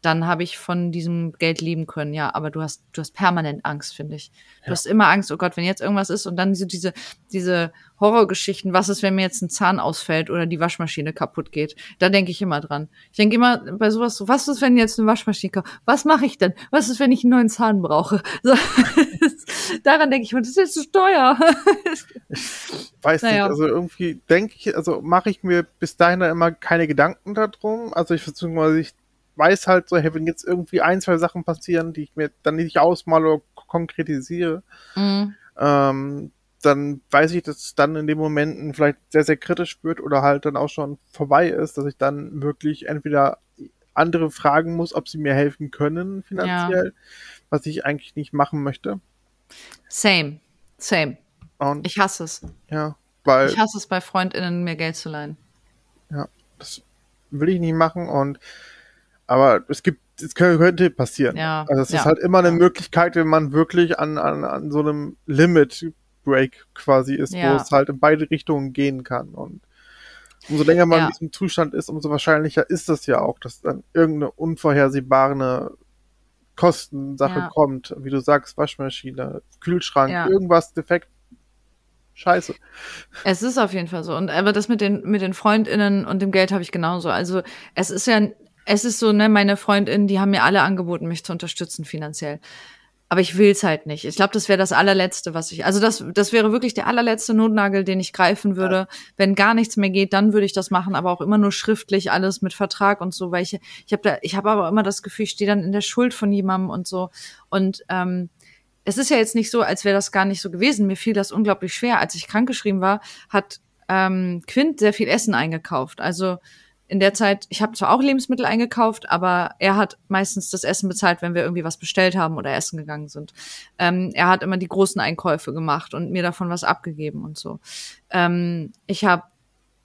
Speaker 1: dann habe ich von diesem Geld leben können. Ja, aber du hast, du hast permanent Angst, finde ich. Du ja. hast immer Angst, oh Gott, wenn jetzt irgendwas ist und dann diese, diese, diese Horrorgeschichten, was ist, wenn mir jetzt ein Zahn ausfällt oder die Waschmaschine kaputt geht? Da denke ich immer dran. Ich denke immer bei sowas so, was ist, wenn jetzt eine Waschmaschine kommt? Was mache ich denn? Was ist, wenn ich einen neuen Zahn brauche? So, daran denke ich immer, das ist jetzt zu teuer.
Speaker 2: ich weiß naja. nicht, also irgendwie denke ich, also mache ich mir bis dahin immer keine Gedanken darum. Also ich versuche mal, sich weiß halt so, hey, wenn jetzt irgendwie ein, zwei Sachen passieren, die ich mir dann nicht ausmale oder konkretisiere, mhm. ähm, dann weiß ich, dass es dann in den Momenten vielleicht sehr, sehr kritisch wird oder halt dann auch schon vorbei ist, dass ich dann wirklich entweder andere fragen muss, ob sie mir helfen können finanziell, ja. was ich eigentlich nicht machen möchte.
Speaker 1: Same, same. Und ich hasse es.
Speaker 2: Ja, weil.
Speaker 1: Ich hasse es bei FreundInnen, mir Geld zu leihen.
Speaker 2: Ja, das will ich nicht machen und aber es gibt, es könnte passieren. Ja, also es ja. ist halt immer eine Möglichkeit, wenn man wirklich an, an, an so einem Limit Break quasi ist, ja. wo es halt in beide Richtungen gehen kann. Und umso länger man ja. in diesem Zustand ist, umso wahrscheinlicher ist es ja auch, dass dann irgendeine unvorhersehbare Kostensache ja. kommt. Wie du sagst, Waschmaschine, Kühlschrank, irgendwas defekt. Scheiße.
Speaker 1: Es ist auf jeden Fall so. Und aber das mit den, mit den FreundInnen und dem Geld habe ich genauso. Also es ist ja es ist so, ne, meine Freundinnen, die haben mir alle angeboten, mich zu unterstützen finanziell. Aber ich will's halt nicht. Ich glaube, das wäre das allerletzte, was ich. Also das, das wäre wirklich der allerletzte Notnagel, den ich greifen würde. Ja. Wenn gar nichts mehr geht, dann würde ich das machen, aber auch immer nur schriftlich, alles mit Vertrag und so, weil ich, ich habe da, ich habe aber immer das Gefühl, ich stehe dann in der Schuld von jemandem und so. Und ähm, es ist ja jetzt nicht so, als wäre das gar nicht so gewesen. Mir fiel das unglaublich schwer. Als ich krankgeschrieben war, hat ähm, Quint sehr viel Essen eingekauft. Also in der Zeit, ich habe zwar auch Lebensmittel eingekauft, aber er hat meistens das Essen bezahlt, wenn wir irgendwie was bestellt haben oder essen gegangen sind. Ähm, er hat immer die großen Einkäufe gemacht und mir davon was abgegeben und so. Ähm, ich habe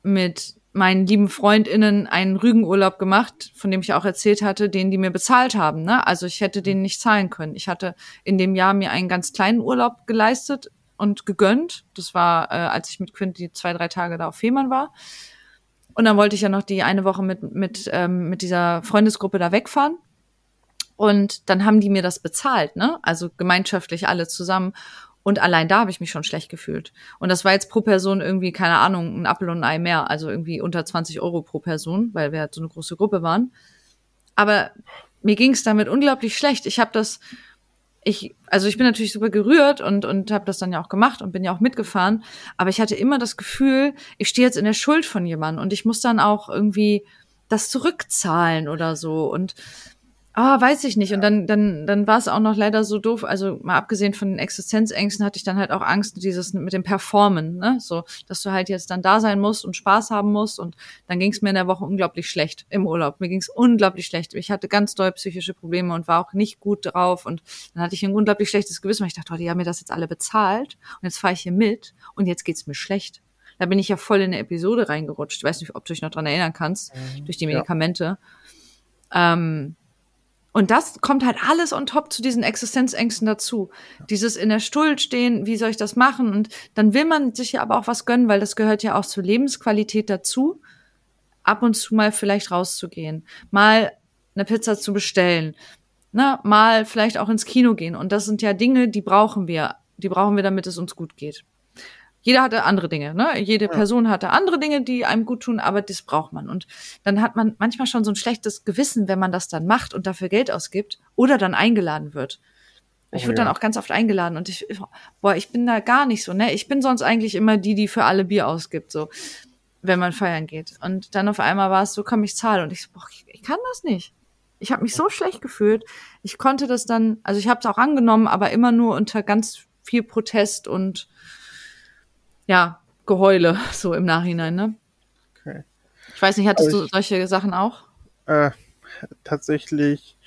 Speaker 1: mit meinen lieben Freundinnen einen Rügenurlaub gemacht, von dem ich auch erzählt hatte, den die mir bezahlt haben. Ne? Also ich hätte den nicht zahlen können. Ich hatte in dem Jahr mir einen ganz kleinen Urlaub geleistet und gegönnt. Das war, äh, als ich mit Quint die zwei, drei Tage da auf Fehmarn war. Und dann wollte ich ja noch die eine Woche mit, mit, ähm, mit dieser Freundesgruppe da wegfahren. Und dann haben die mir das bezahlt, ne? Also gemeinschaftlich alle zusammen. Und allein da habe ich mich schon schlecht gefühlt. Und das war jetzt pro Person irgendwie, keine Ahnung, ein Apfel und ein Ei mehr. Also irgendwie unter 20 Euro pro Person, weil wir halt so eine große Gruppe waren. Aber mir ging es damit unglaublich schlecht. Ich habe das, ich, also ich bin natürlich super gerührt und, und habe das dann ja auch gemacht und bin ja auch mitgefahren. Aber ich hatte immer das Gefühl, ich stehe jetzt in der Schuld von jemandem und ich muss dann auch irgendwie das zurückzahlen oder so. Und Ah, weiß ich nicht. Und dann, dann, dann war es auch noch leider so doof. Also mal abgesehen von den Existenzängsten hatte ich dann halt auch Angst, dieses mit dem Performen, ne? So, dass du halt jetzt dann da sein musst und Spaß haben musst. Und dann ging es mir in der Woche unglaublich schlecht im Urlaub. Mir ging es unglaublich schlecht. Ich hatte ganz doll psychische Probleme und war auch nicht gut drauf. Und dann hatte ich ein unglaublich schlechtes Gewissen, weil ich dachte, oh, die haben mir das jetzt alle bezahlt und jetzt fahre ich hier mit und jetzt geht's mir schlecht. Da bin ich ja voll in eine Episode reingerutscht. Ich weiß nicht, ob du dich noch dran erinnern kannst, mhm, durch die Medikamente. Ja. Ähm, und das kommt halt alles on top zu diesen Existenzängsten dazu. Dieses in der Stuhl stehen, wie soll ich das machen? Und dann will man sich ja aber auch was gönnen, weil das gehört ja auch zur Lebensqualität dazu, ab und zu mal vielleicht rauszugehen, mal eine Pizza zu bestellen, ne, mal vielleicht auch ins Kino gehen. Und das sind ja Dinge, die brauchen wir. Die brauchen wir, damit es uns gut geht jeder hatte andere Dinge, ne? Jede ja. Person hatte andere Dinge, die einem gut tun, aber das braucht man. Und dann hat man manchmal schon so ein schlechtes Gewissen, wenn man das dann macht und dafür Geld ausgibt oder dann eingeladen wird. Ich oh, wurde ja. dann auch ganz oft eingeladen und ich, boah, ich bin da gar nicht so, ne? Ich bin sonst eigentlich immer die, die für alle Bier ausgibt, so, wenn man feiern geht. Und dann auf einmal war es so, komm, ich zahle. Und ich so, boah, ich, ich kann das nicht. Ich habe mich so schlecht gefühlt. Ich konnte das dann, also ich habe es auch angenommen, aber immer nur unter ganz viel Protest und ja, Geheule, so im Nachhinein, ne? Okay. Ich weiß nicht, hattest ich, du solche Sachen auch?
Speaker 2: Äh, tatsächlich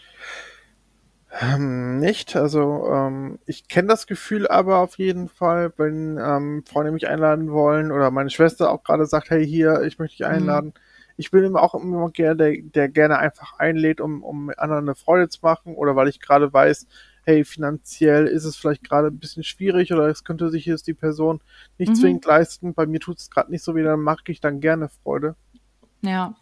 Speaker 2: ähm, nicht. Also ähm, ich kenne das Gefühl aber auf jeden Fall, wenn ähm, Freunde mich einladen wollen oder meine Schwester auch gerade sagt, hey hier, ich möchte dich mhm. einladen. Mhm. Ich bin immer auch immer gerne, der, der gerne einfach einlädt, um, um anderen eine Freude zu machen oder weil ich gerade weiß, hey, finanziell ist es vielleicht gerade ein bisschen schwierig oder es könnte sich jetzt die Person nicht mhm. zwingend leisten. Bei mir tut es gerade nicht so wie, dann mache ich dann gerne Freude.
Speaker 1: Ja.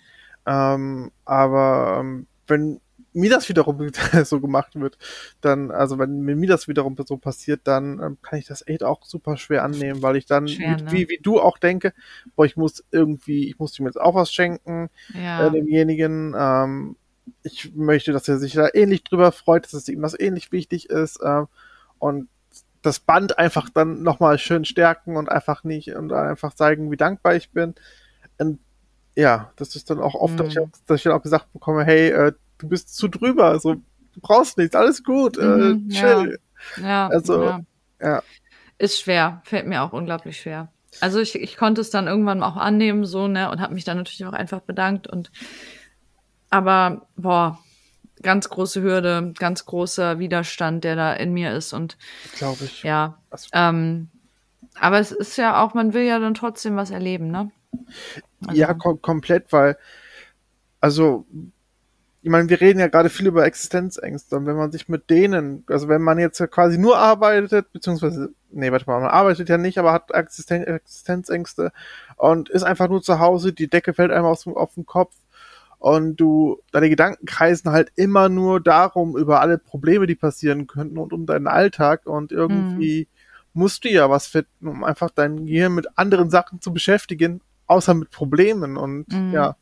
Speaker 2: Ähm, aber ähm, wenn mir das wiederum so gemacht wird, dann, also wenn mir das wiederum so passiert, dann ähm, kann ich das echt auch super schwer annehmen, weil ich dann, schwer, ne? wie, wie du auch denke, boah, ich muss irgendwie, ich muss ihm jetzt auch was schenken, ja. äh, demjenigen, ähm, ich möchte, dass er sich da ähnlich drüber freut, dass es ihm das ähnlich wichtig ist äh, und das Band einfach dann nochmal schön stärken und einfach nicht und einfach zeigen, wie dankbar ich bin. Und ja, das ist dann auch oft, mhm. dass, ich, mhm. dass, ich, dann auch gesagt bekomme, hey, äh, du bist zu drüber, also du brauchst nichts, alles gut, äh, mhm, äh, chill.
Speaker 1: Ja, ja also, ja. ja. Ist schwer, fällt mir auch unglaublich schwer. Also ich, ich konnte es dann irgendwann auch annehmen, so, ne, und habe mich dann natürlich auch einfach bedankt und aber boah, ganz große Hürde, ganz großer Widerstand, der da in mir ist und
Speaker 2: glaube ich.
Speaker 1: Ja. Ähm, aber es ist ja auch, man will ja dann trotzdem was erleben, ne?
Speaker 2: Also. Ja, kom komplett, weil also ich meine, wir reden ja gerade viel über Existenzängste und wenn man sich mit denen, also wenn man jetzt quasi nur arbeitet, beziehungsweise, nee, warte mal, man arbeitet ja nicht, aber hat Existen Existenzängste und ist einfach nur zu Hause, die Decke fällt einem auf den Kopf und du, deine Gedanken kreisen halt immer nur darum, über alle Probleme, die passieren könnten und um deinen Alltag und irgendwie mhm. musst du ja was finden, um einfach dein Gehirn mit anderen Sachen zu beschäftigen, außer mit Problemen und mhm. ja,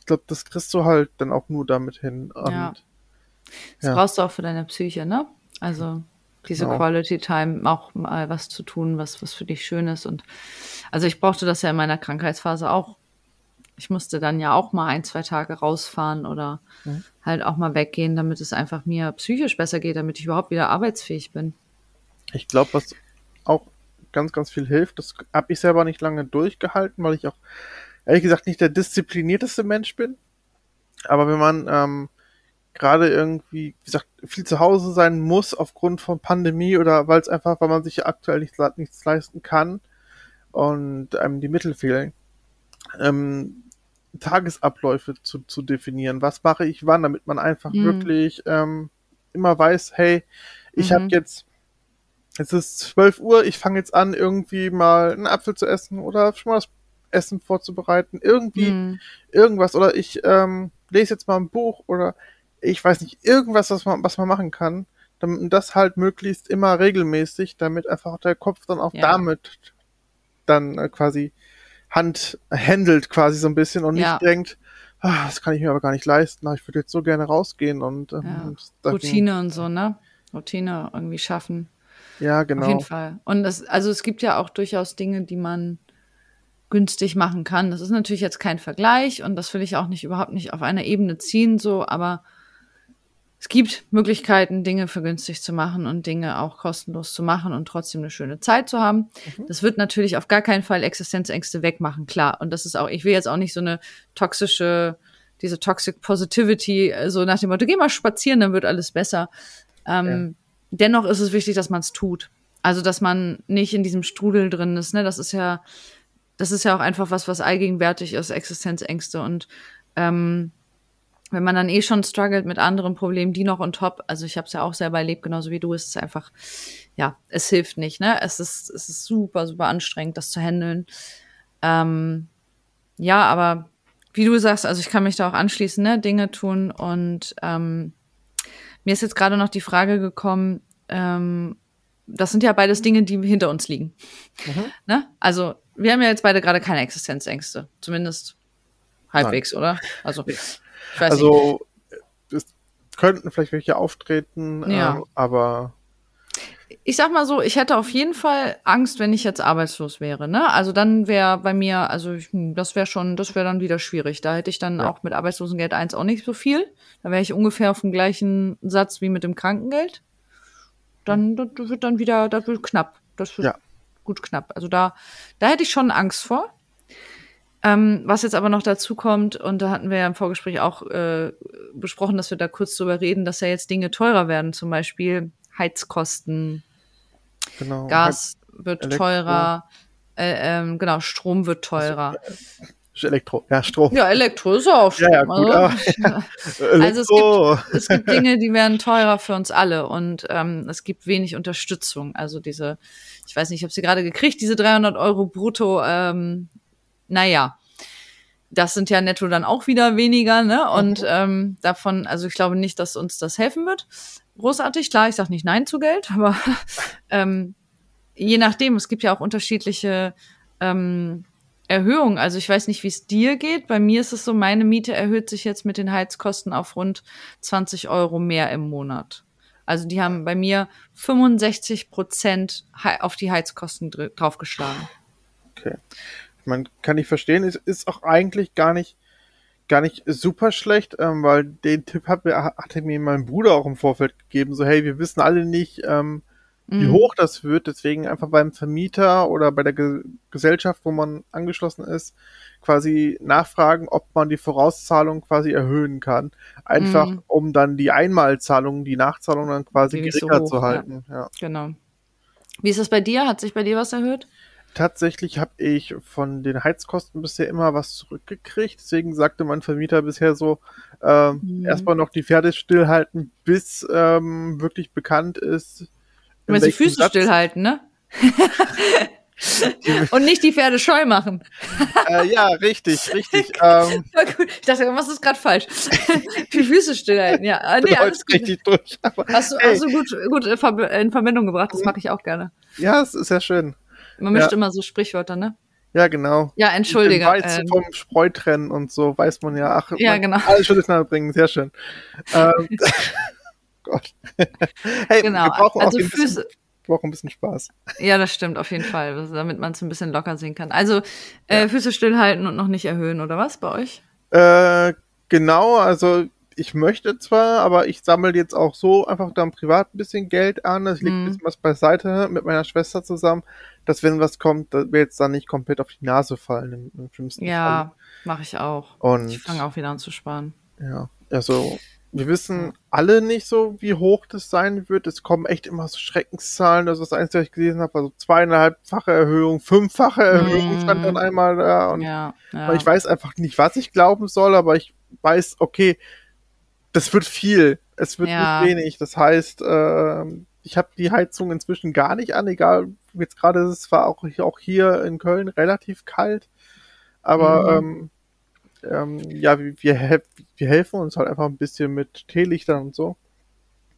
Speaker 2: ich glaube, das kriegst du halt dann auch nur damit hin. Und, ja.
Speaker 1: Das ja. brauchst du auch für deine Psyche, ne? Also diese genau. Quality Time auch mal was zu tun, was, was für dich schön ist. Und also ich brauchte das ja in meiner Krankheitsphase auch ich musste dann ja auch mal ein, zwei Tage rausfahren oder mhm. halt auch mal weggehen, damit es einfach mir psychisch besser geht, damit ich überhaupt wieder arbeitsfähig bin.
Speaker 2: Ich glaube, was auch ganz, ganz viel hilft, das habe ich selber nicht lange durchgehalten, weil ich auch ehrlich gesagt nicht der disziplinierteste Mensch bin. Aber wenn man ähm, gerade irgendwie, wie gesagt, viel zu Hause sein muss aufgrund von Pandemie oder weil es einfach, weil man sich ja aktuell nichts, nichts leisten kann und einem die Mittel fehlen, ähm, Tagesabläufe zu, zu definieren. Was mache ich wann, damit man einfach mhm. wirklich ähm, immer weiß, hey, ich mhm. habe jetzt, es ist 12 Uhr, ich fange jetzt an, irgendwie mal einen Apfel zu essen oder schon mal das Essen vorzubereiten, irgendwie mhm. irgendwas oder ich ähm, lese jetzt mal ein Buch oder ich weiß nicht, irgendwas, was man, was man machen kann, damit das halt möglichst immer regelmäßig, damit einfach der Kopf dann auch ja. damit dann äh, quasi Hand handelt quasi so ein bisschen und ja. nicht denkt, ah, das kann ich mir aber gar nicht leisten, ich würde jetzt so gerne rausgehen und
Speaker 1: ähm, ja. Routine und so, ne? Routine irgendwie schaffen.
Speaker 2: Ja, genau.
Speaker 1: Auf jeden Fall. Und das, also es gibt ja auch durchaus Dinge, die man günstig machen kann. Das ist natürlich jetzt kein Vergleich und das will ich auch nicht überhaupt nicht auf einer Ebene ziehen, so, aber es gibt Möglichkeiten, Dinge für günstig zu machen und Dinge auch kostenlos zu machen und trotzdem eine schöne Zeit zu haben. Mhm. Das wird natürlich auf gar keinen Fall Existenzängste wegmachen, klar. Und das ist auch, ich will jetzt auch nicht so eine toxische, diese Toxic Positivity, so nach dem Motto, geh mal spazieren, dann wird alles besser. Ähm, ja. Dennoch ist es wichtig, dass man es tut. Also, dass man nicht in diesem Strudel drin ist, ne? Das ist ja, das ist ja auch einfach was, was allgegenwärtig ist, Existenzängste und ähm, wenn man dann eh schon struggelt mit anderen Problemen, die noch on top, also ich habe es ja auch selber erlebt, genauso wie du, ist es einfach, ja, es hilft nicht, ne? Es ist, es ist super, super anstrengend, das zu handeln. Ähm, ja, aber wie du sagst, also ich kann mich da auch anschließen, ne? Dinge tun und ähm, mir ist jetzt gerade noch die Frage gekommen, ähm, das sind ja beides Dinge, die hinter uns liegen. Mhm. Ne? Also wir haben ja jetzt beide gerade keine Existenzängste, zumindest halbwegs, Nein. oder? Also
Speaker 2: also es könnten vielleicht welche auftreten, ja. äh, aber
Speaker 1: ich sag mal so, ich hätte auf jeden Fall Angst, wenn ich jetzt arbeitslos wäre. Ne? Also dann wäre bei mir, also ich, hm, das wäre schon, das wäre dann wieder schwierig. Da hätte ich dann ja. auch mit Arbeitslosengeld 1 auch nicht so viel. Da wäre ich ungefähr auf dem gleichen Satz wie mit dem Krankengeld. Dann das wird dann wieder, das wird knapp. Das wird ja. gut knapp. Also da, da hätte ich schon Angst vor. Ähm, was jetzt aber noch dazu kommt, und da hatten wir ja im Vorgespräch auch äh, besprochen, dass wir da kurz drüber reden, dass ja jetzt Dinge teurer werden, zum Beispiel Heizkosten, genau. Gas wird Elektro. teurer, äh, ähm, genau, Strom wird teurer.
Speaker 2: Elektro, ja, Strom.
Speaker 1: Ja, Elektro ist auch Strom. Ja, ja, gut, also, also es, gibt, es gibt Dinge, die werden teurer für uns alle und ähm, es gibt wenig Unterstützung. Also diese, ich weiß nicht, ich habe sie gerade gekriegt, diese 300 Euro brutto ähm, naja, das sind ja netto dann auch wieder weniger, ne? Und mhm. ähm, davon, also ich glaube nicht, dass uns das helfen wird. Großartig, klar, ich sage nicht Nein zu Geld, aber ähm, je nachdem, es gibt ja auch unterschiedliche ähm, Erhöhungen. Also ich weiß nicht, wie es dir geht. Bei mir ist es so, meine Miete erhöht sich jetzt mit den Heizkosten auf rund 20 Euro mehr im Monat. Also die haben bei mir 65 Prozent auf die Heizkosten draufgeschlagen.
Speaker 2: Okay man kann ich verstehen, es ist auch eigentlich gar nicht gar nicht super schlecht, ähm, weil den Tipp hat, hatte mir mein Bruder auch im Vorfeld gegeben, so hey, wir wissen alle nicht, ähm, wie mhm. hoch das wird, deswegen einfach beim Vermieter oder bei der Ge Gesellschaft, wo man angeschlossen ist, quasi nachfragen, ob man die Vorauszahlung quasi erhöhen kann. Einfach, mhm. um dann die Einmalzahlung, die Nachzahlung dann quasi geringer so hoch, zu halten. Ja. ja.
Speaker 1: Genau. Wie ist das bei dir? Hat sich bei dir was erhöht?
Speaker 2: Tatsächlich habe ich von den Heizkosten bisher immer was zurückgekriegt. Deswegen sagte mein Vermieter bisher so, äh, mhm. erstmal noch die Pferde stillhalten, bis ähm, wirklich bekannt ist.
Speaker 1: Du meinst die Füße Satz stillhalten, ne? Und nicht die Pferde scheu machen.
Speaker 2: Äh, ja, richtig, richtig. ähm,
Speaker 1: ich dachte, was ist gerade falsch? die Füße stillhalten, ja. Ah, nee, alles richtig durch. hast, du, hast du gut, gut in Verbindung gebracht, das mache ich auch gerne.
Speaker 2: Ja, es ist ja schön.
Speaker 1: Man mischt ja. immer so Sprichwörter, ne?
Speaker 2: Ja, genau.
Speaker 1: Ja, entschuldige.
Speaker 2: Weizen ähm, vom Spreu trennen und so weiß man ja. Ach,
Speaker 1: ja, genau.
Speaker 2: Alles durcheinander bringen, sehr schön. ähm, Gott. hey, genau. wir brauchen also auch ein Füße. Bisschen, brauchen ein bisschen Spaß.
Speaker 1: Ja, das stimmt auf jeden Fall, damit man es ein bisschen locker sehen kann. Also äh, ja. Füße stillhalten und noch nicht erhöhen, oder was bei euch?
Speaker 2: Äh, genau, also ich möchte zwar, aber ich sammle jetzt auch so einfach dann privat ein bisschen Geld an. Es liegt mhm. ein bisschen was beiseite mit meiner Schwester zusammen, dass wenn was kommt, dass wir jetzt dann nicht komplett auf die Nase fallen im, im schlimmsten
Speaker 1: ja, Fall. Ja, mache ich auch. Und ich fange auch wieder an zu sparen.
Speaker 2: Ja, also wir wissen alle nicht so, wie hoch das sein wird. Es kommen echt immer so Schreckenszahlen. Also das Einzige, was ich gelesen habe, also zweieinhalbfache Erhöhung, fünffache Erhöhung mm. stand dann einmal da. Und ja, ja. ich weiß einfach nicht, was ich glauben soll, aber ich weiß, okay, das wird viel. Es wird ja. nicht wenig. Das heißt, äh, ich habe die Heizung inzwischen gar nicht an, egal, jetzt gerade ist es war auch, auch hier in Köln relativ kalt. aber mhm. ähm, ähm, ja, wir, wir, wir helfen uns halt einfach ein bisschen mit Teelichtern und so.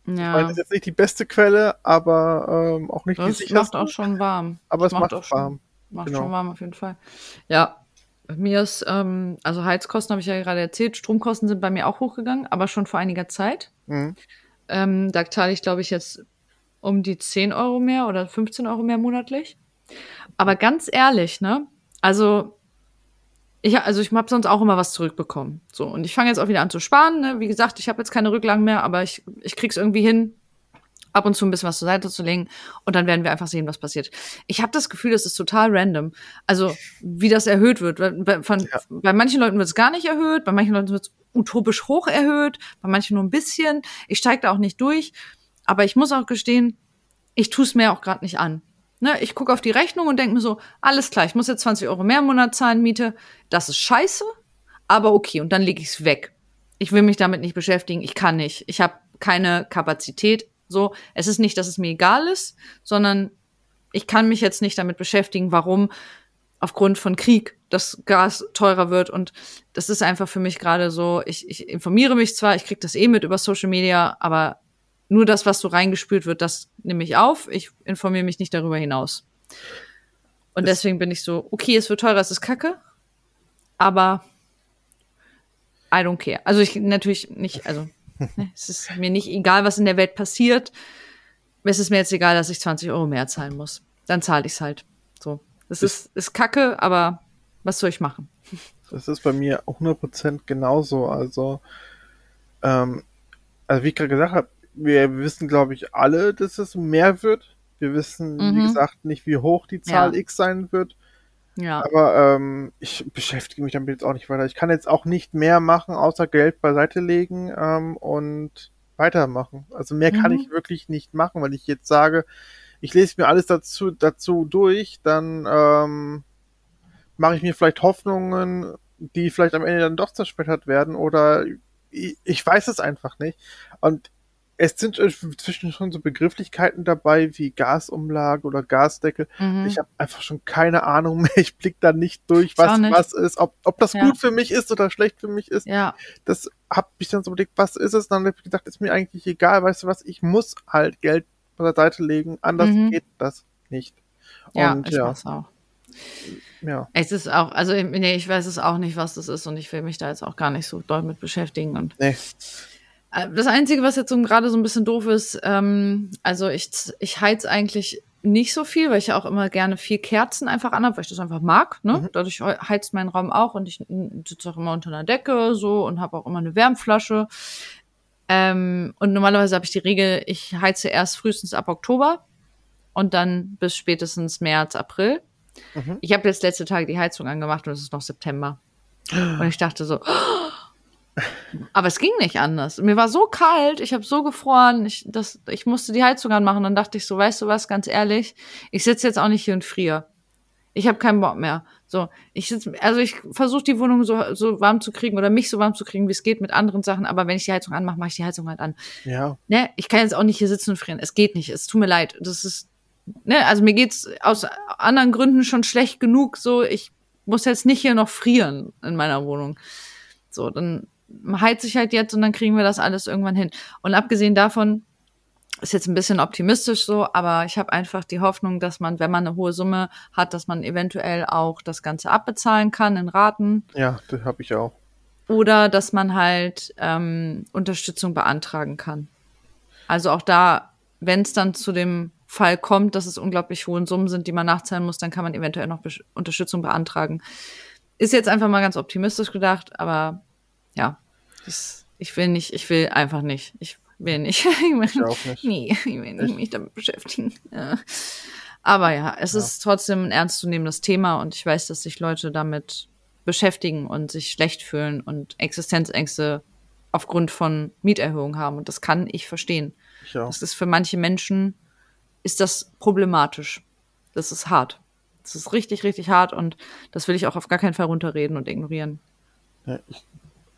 Speaker 2: Ja. Meine, das ist jetzt nicht die beste Quelle, aber ähm, auch nicht
Speaker 1: das die sicherste. macht auch schon warm.
Speaker 2: Aber es macht, macht
Speaker 1: auch warm. Schon, macht genau. schon warm auf jeden Fall. Ja, mir ist, ähm, also Heizkosten habe ich ja gerade erzählt, Stromkosten sind bei mir auch hochgegangen, aber schon vor einiger Zeit. Mhm. Ähm, da zahle ich, glaube ich, jetzt um die 10 Euro mehr oder 15 Euro mehr monatlich. Aber ganz ehrlich, ne? Also, ich, also ich habe sonst auch immer was zurückbekommen. So, und ich fange jetzt auch wieder an zu sparen. Ne? Wie gesagt, ich habe jetzt keine Rücklagen mehr, aber ich, ich krieg's irgendwie hin, ab und zu ein bisschen was zur Seite zu legen und dann werden wir einfach sehen, was passiert. Ich habe das Gefühl, das ist total random. Also wie das erhöht wird. Bei, von, ja. bei manchen Leuten wird es gar nicht erhöht, bei manchen Leuten wird es utopisch hoch erhöht, bei manchen nur ein bisschen. Ich steige da auch nicht durch. Aber ich muss auch gestehen, ich tue es mir auch gerade nicht an. Ne, ich gucke auf die Rechnung und denke mir so, alles klar, ich muss jetzt 20 Euro mehr im Monat zahlen, Miete. Das ist scheiße, aber okay, und dann lege ich es weg. Ich will mich damit nicht beschäftigen, ich kann nicht. Ich habe keine Kapazität, so, es ist nicht, dass es mir egal ist, sondern ich kann mich jetzt nicht damit beschäftigen, warum aufgrund von Krieg das Gas teurer wird. Und das ist einfach für mich gerade so, ich, ich informiere mich zwar, ich kriege das eh mit über Social Media, aber nur das, was so reingespült wird, das nehme ich auf. Ich informiere mich nicht darüber hinaus. Und das deswegen bin ich so, okay, es wird teurer, es ist kacke, aber I don't care. Also ich natürlich nicht, also es ist mir nicht egal, was in der Welt passiert. Es ist mir jetzt egal, dass ich 20 Euro mehr zahlen muss. Dann zahle ich es halt. So. Das ist, ist kacke, aber was soll ich machen?
Speaker 2: Das ist bei mir 100% genauso. Also, ähm, also wie ich gerade gesagt habe, wir wissen, glaube ich, alle, dass es mehr wird. Wir wissen, mhm. wie gesagt, nicht, wie hoch die Zahl ja. X sein wird. Ja. Aber ähm, ich beschäftige mich damit jetzt auch nicht weiter. Ich kann jetzt auch nicht mehr machen, außer Geld beiseite legen ähm, und weitermachen. Also mehr mhm. kann ich wirklich nicht machen, weil ich jetzt sage, ich lese mir alles dazu, dazu durch, dann ähm, mache ich mir vielleicht Hoffnungen, die vielleicht am Ende dann doch zersplittert werden oder ich, ich weiß es einfach nicht. Und es sind inzwischen schon so Begrifflichkeiten dabei wie Gasumlage oder Gasdeckel. Mhm. Ich habe einfach schon keine Ahnung mehr. Ich blick da nicht durch, was nicht. was ist, ob, ob das ja. gut für mich ist oder schlecht für mich ist.
Speaker 1: Ja.
Speaker 2: Das hab ich dann so überlegt, was ist es? Dann habe ich gedacht, ist mir eigentlich egal, weißt du was, ich muss halt Geld beiseite legen, anders mhm. geht das nicht.
Speaker 1: Ja, Und, ich ja. weiß auch. Ja. Es ist auch, also nee, ich weiß es auch nicht, was das ist und ich will mich da jetzt auch gar nicht so doll mit beschäftigen. Und nee. Äh, das Einzige, was jetzt so gerade so ein bisschen doof ist, ähm, also ich, ich heiz eigentlich nicht so viel, weil ich ja auch immer gerne vier Kerzen einfach anhabe, weil ich das einfach mag. Ne? Mhm. Dadurch heizt mein Raum auch und ich sitze auch immer unter einer Decke so und habe auch immer eine Wärmflasche. Ähm, und normalerweise habe ich die Regel, ich heize erst frühestens ab Oktober und dann bis spätestens März, April. Mhm. Ich habe jetzt letzte Tage die Heizung angemacht und es ist noch September. Und ich dachte so, oh, aber es ging nicht anders. Mir war so kalt, ich habe so gefroren, ich, das, ich musste die Heizung anmachen. Dann dachte ich so, weißt du was, ganz ehrlich, ich sitze jetzt auch nicht hier und friere. Ich habe keinen Bock mehr. So, ich sitz, also ich versuche die Wohnung so, so warm zu kriegen oder mich so warm zu kriegen, wie es geht mit anderen Sachen. Aber wenn ich die Heizung anmache, mache ich die Heizung halt an.
Speaker 2: Ja.
Speaker 1: Ne, ich kann jetzt auch nicht hier sitzen und frieren. Es geht nicht. Es tut mir leid. Das ist, ne, also mir geht's aus anderen Gründen schon schlecht genug. So, ich muss jetzt nicht hier noch frieren in meiner Wohnung. So, dann heizt sich halt jetzt und dann kriegen wir das alles irgendwann hin. Und abgesehen davon ist jetzt ein bisschen optimistisch so, aber ich habe einfach die Hoffnung, dass man, wenn man eine hohe Summe hat, dass man eventuell auch das Ganze abbezahlen kann in Raten.
Speaker 2: Ja, das habe ich auch.
Speaker 1: Oder dass man halt ähm, Unterstützung beantragen kann. Also auch da, wenn es dann zu dem Fall kommt, dass es unglaublich hohe Summen sind, die man nachzahlen muss, dann kann man eventuell noch Be Unterstützung beantragen. Ist jetzt einfach mal ganz optimistisch gedacht, aber ja, das, ich will nicht, ich will einfach nicht. Ich will nicht. ich, will, ich auch nicht. Nee, ich will nicht mich damit beschäftigen. Ja. Aber ja, es ja. ist trotzdem ein ernstzunehmendes Thema und ich weiß, dass sich Leute damit beschäftigen und sich schlecht fühlen und Existenzängste aufgrund von Mieterhöhungen haben. Und das kann ich verstehen. Ich auch. Das ist für manche Menschen ist das problematisch. Das ist hart. Das ist richtig, richtig hart und das will ich auch auf gar keinen Fall runterreden und ignorieren.
Speaker 2: Ja, ich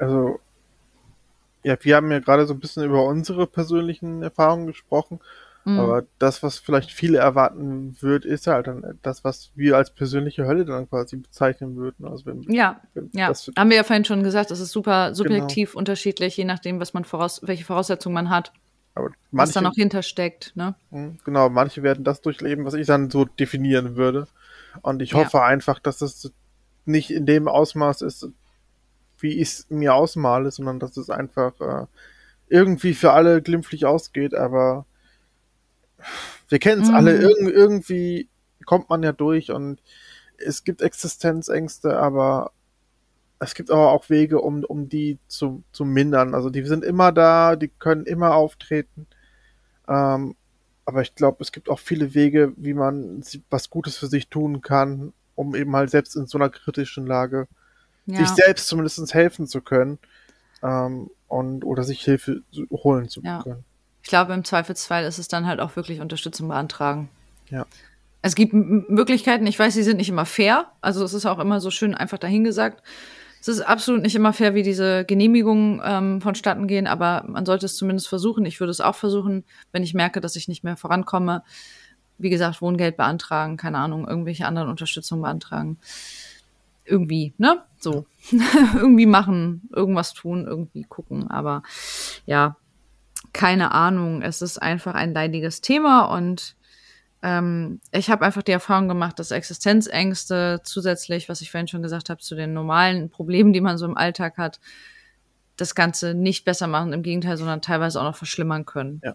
Speaker 2: also, ja, wir haben ja gerade so ein bisschen über unsere persönlichen Erfahrungen gesprochen. Mhm. Aber das, was vielleicht viele erwarten wird, ist halt dann das, was wir als persönliche Hölle dann quasi bezeichnen würden. Also wenn,
Speaker 1: ja, wenn ja. Das, haben wir ja vorhin schon gesagt, das ist super subjektiv genau. unterschiedlich, je nachdem, was man voraus, welche Voraussetzungen man hat. Aber manche, was da noch hintersteckt, ne?
Speaker 2: Mhm, genau, manche werden das durchleben, was ich dann so definieren würde. Und ich hoffe ja. einfach, dass es nicht in dem Ausmaß ist, wie ich es mir ausmale, sondern dass es einfach äh, irgendwie für alle glimpflich ausgeht, aber wir kennen es mhm. alle, Irg irgendwie kommt man ja durch und es gibt Existenzängste, aber es gibt aber auch Wege, um, um die zu, zu mindern. Also die sind immer da, die können immer auftreten. Ähm, aber ich glaube, es gibt auch viele Wege, wie man was Gutes für sich tun kann, um eben halt selbst in so einer kritischen Lage ja. sich selbst zumindest helfen zu können ähm, und oder sich Hilfe holen zu ja. können.
Speaker 1: Ich glaube, im Zweifelsfall ist es dann halt auch wirklich Unterstützung beantragen.
Speaker 2: Ja.
Speaker 1: Es gibt Möglichkeiten, ich weiß, sie sind nicht immer fair. Also es ist auch immer so schön einfach dahingesagt. Es ist absolut nicht immer fair, wie diese Genehmigungen ähm, vonstatten gehen, aber man sollte es zumindest versuchen. Ich würde es auch versuchen, wenn ich merke, dass ich nicht mehr vorankomme. Wie gesagt, Wohngeld beantragen, keine Ahnung, irgendwelche anderen Unterstützung beantragen. Irgendwie, ne? So. irgendwie machen, irgendwas tun, irgendwie gucken. Aber ja, keine Ahnung. Es ist einfach ein leidiges Thema und ähm, ich habe einfach die Erfahrung gemacht, dass Existenzängste zusätzlich, was ich vorhin schon gesagt habe, zu den normalen Problemen, die man so im Alltag hat, das Ganze nicht besser machen, im Gegenteil, sondern teilweise auch noch verschlimmern können.
Speaker 2: Ja.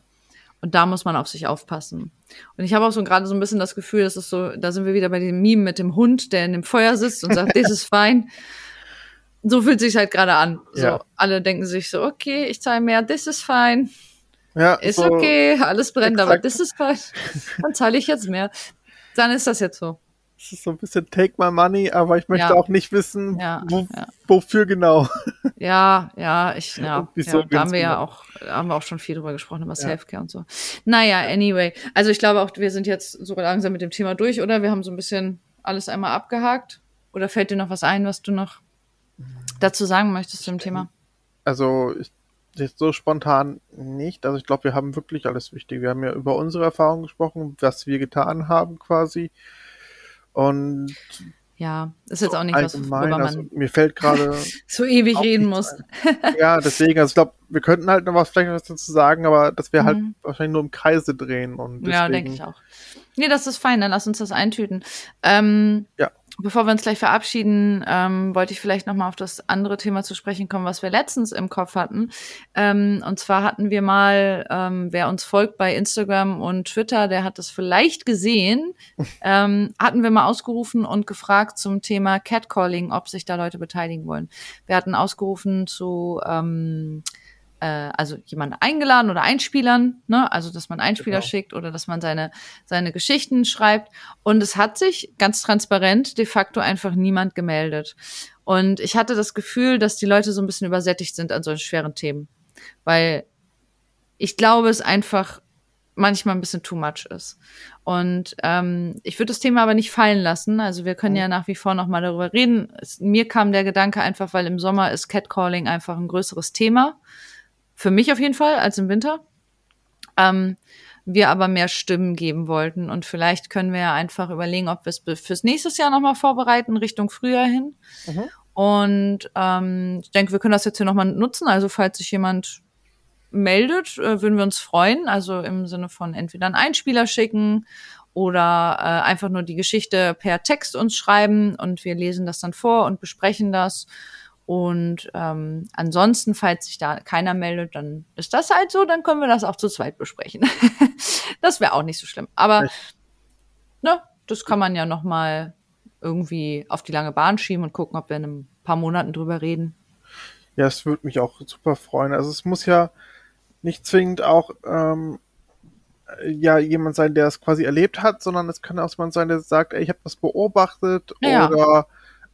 Speaker 1: Und da muss man auf sich aufpassen. Und ich habe auch so gerade so ein bisschen das Gefühl, dass es so, da sind wir wieder bei dem Meme mit dem Hund, der in dem Feuer sitzt und sagt, this is fine so fühlt sich halt gerade an. So, ja. alle denken sich so, okay, ich zahle mehr, this is fine. Ja, ist so okay, alles brennt, exakt. aber this is fine. Dann zahle ich jetzt mehr. Dann ist das jetzt so.
Speaker 2: Es ist so ein bisschen take my money, aber ich möchte ja. auch nicht wissen, ja, wo, wofür genau.
Speaker 1: Ja, ja, ich, ja, ja da haben wir ja genau. auch, haben wir auch schon viel drüber gesprochen, über Selfcare und so. Naja, anyway. Also ich glaube auch, wir sind jetzt so langsam mit dem Thema durch, oder? Wir haben so ein bisschen alles einmal abgehakt. Oder fällt dir noch was ein, was du noch dazu sagen möchtest zu dem Thema?
Speaker 2: Also ich, jetzt so spontan nicht. Also ich glaube, wir haben wirklich alles Wichtige. Wir haben ja über unsere Erfahrungen gesprochen, was wir getan haben quasi. Und
Speaker 1: ja, ist jetzt auch nicht was,
Speaker 2: worüber man also, mir fällt gerade
Speaker 1: so ewig reden muss.
Speaker 2: ja, deswegen, also ich glaube, wir könnten halt noch was vielleicht was dazu sagen, aber dass wir halt mhm. halt wahrscheinlich nur im Kreise drehen und deswegen,
Speaker 1: Ja, denke ich auch. Nee, das ist fein, dann lass uns das eintüten. Ähm,
Speaker 2: ja.
Speaker 1: Bevor wir uns gleich verabschieden, ähm, wollte ich vielleicht noch mal auf das andere Thema zu sprechen kommen, was wir letztens im Kopf hatten. Ähm, und zwar hatten wir mal, ähm, wer uns folgt bei Instagram und Twitter, der hat das vielleicht gesehen, ähm, hatten wir mal ausgerufen und gefragt zum Thema Catcalling, ob sich da Leute beteiligen wollen. Wir hatten ausgerufen zu ähm, äh, also jemand eingeladen oder Einspielern, ne? also dass man Einspieler genau. schickt oder dass man seine, seine Geschichten schreibt. Und es hat sich ganz transparent de facto einfach niemand gemeldet. Und ich hatte das Gefühl, dass die Leute so ein bisschen übersättigt sind an solchen schweren Themen. Weil ich glaube, es einfach manchmal ein bisschen too much ist. Und ähm, ich würde das Thema aber nicht fallen lassen. Also wir können mhm. ja nach wie vor noch mal darüber reden. Es, mir kam der Gedanke einfach, weil im Sommer ist Catcalling einfach ein größeres Thema. Für mich auf jeden Fall als im Winter. Ähm, wir aber mehr Stimmen geben wollten. Und vielleicht können wir ja einfach überlegen, ob wir es fürs nächste Jahr nochmal vorbereiten, Richtung Frühjahr hin. Mhm. Und ähm, ich denke, wir können das jetzt hier nochmal nutzen. Also falls sich jemand meldet, äh, würden wir uns freuen. Also im Sinne von entweder einen Einspieler schicken oder äh, einfach nur die Geschichte per Text uns schreiben und wir lesen das dann vor und besprechen das. Und ähm, ansonsten, falls sich da keiner meldet, dann ist das halt so, dann können wir das auch zu zweit besprechen. das wäre auch nicht so schlimm. Aber ne, das kann man ja noch mal irgendwie auf die lange Bahn schieben und gucken, ob wir in ein paar Monaten drüber reden.
Speaker 2: Ja, es würde mich auch super freuen. Also es muss ja nicht zwingend auch ähm, ja jemand sein, der es quasi erlebt hat, sondern es kann auch jemand sein, der sagt, ey, ich habe das beobachtet ja. oder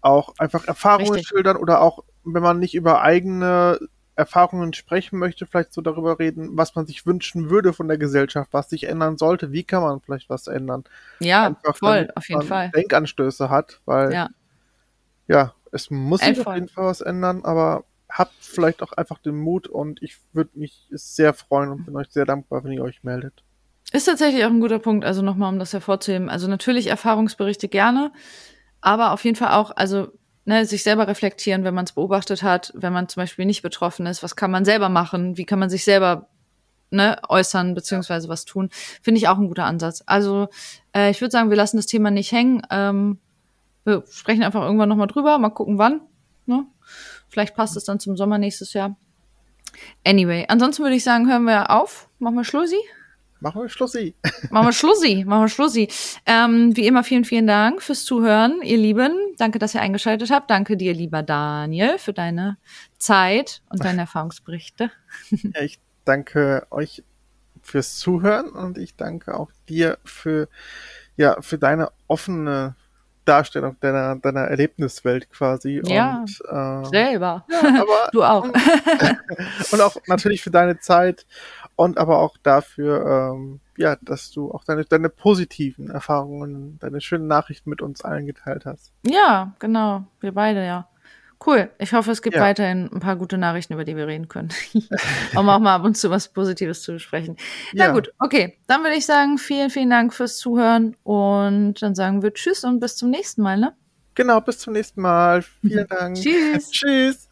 Speaker 2: auch einfach Erfahrungen Richtig. schildern oder auch, wenn man nicht über eigene Erfahrungen sprechen möchte, vielleicht so darüber reden, was man sich wünschen würde von der Gesellschaft, was sich ändern sollte, wie kann man vielleicht was ändern.
Speaker 1: Ja, einfach, voll, auf jeden Fall.
Speaker 2: Denkanstöße hat, weil ja, ja es muss sich auf jeden Fall was ändern, aber habt vielleicht auch einfach den Mut und ich würde mich sehr freuen und bin euch sehr dankbar, wenn ihr euch meldet.
Speaker 1: Ist tatsächlich auch ein guter Punkt, also nochmal, um das hervorzuheben. Also natürlich Erfahrungsberichte gerne, aber auf jeden Fall auch, also ne, sich selber reflektieren, wenn man es beobachtet hat, wenn man zum Beispiel nicht betroffen ist, was kann man selber machen, wie kann man sich selber ne, äußern beziehungsweise was tun, finde ich auch ein guter Ansatz. Also äh, ich würde sagen, wir lassen das Thema nicht hängen. Ähm, wir sprechen einfach irgendwann nochmal drüber, mal gucken wann. Ne? Vielleicht passt es dann zum Sommer nächstes Jahr. Anyway, ansonsten würde ich sagen, hören wir auf, machen wir Schlussi.
Speaker 2: Machen wir Schlussi.
Speaker 1: Machen wir Schlussi, machen wir Schlussi. Ähm, wie immer vielen, vielen Dank fürs Zuhören, ihr Lieben. Danke, dass ihr eingeschaltet habt. Danke dir, lieber Daniel, für deine Zeit und deine Erfahrungsberichte.
Speaker 2: Ja, ich danke euch fürs Zuhören und ich danke auch dir für, ja, für deine offene Darstellung deiner, deiner Erlebniswelt quasi.
Speaker 1: Ja,
Speaker 2: und,
Speaker 1: äh, selber.
Speaker 2: Ja, aber,
Speaker 1: du auch.
Speaker 2: Und, und, auch natürlich für deine Zeit und aber auch dafür, ähm, ja, dass du auch deine, deine positiven Erfahrungen, deine schönen Nachrichten mit uns allen geteilt hast.
Speaker 1: Ja, genau. Wir beide, ja. Cool. Ich hoffe, es gibt ja. weiterhin ein paar gute Nachrichten, über die wir reden können. um auch mal ab und zu was Positives zu besprechen. Ja. Na gut, okay. Dann würde ich sagen, vielen, vielen Dank fürs Zuhören und dann sagen wir Tschüss und bis zum nächsten Mal, ne?
Speaker 2: Genau, bis zum nächsten Mal. Vielen Dank.
Speaker 1: Tschüss.
Speaker 2: Tschüss.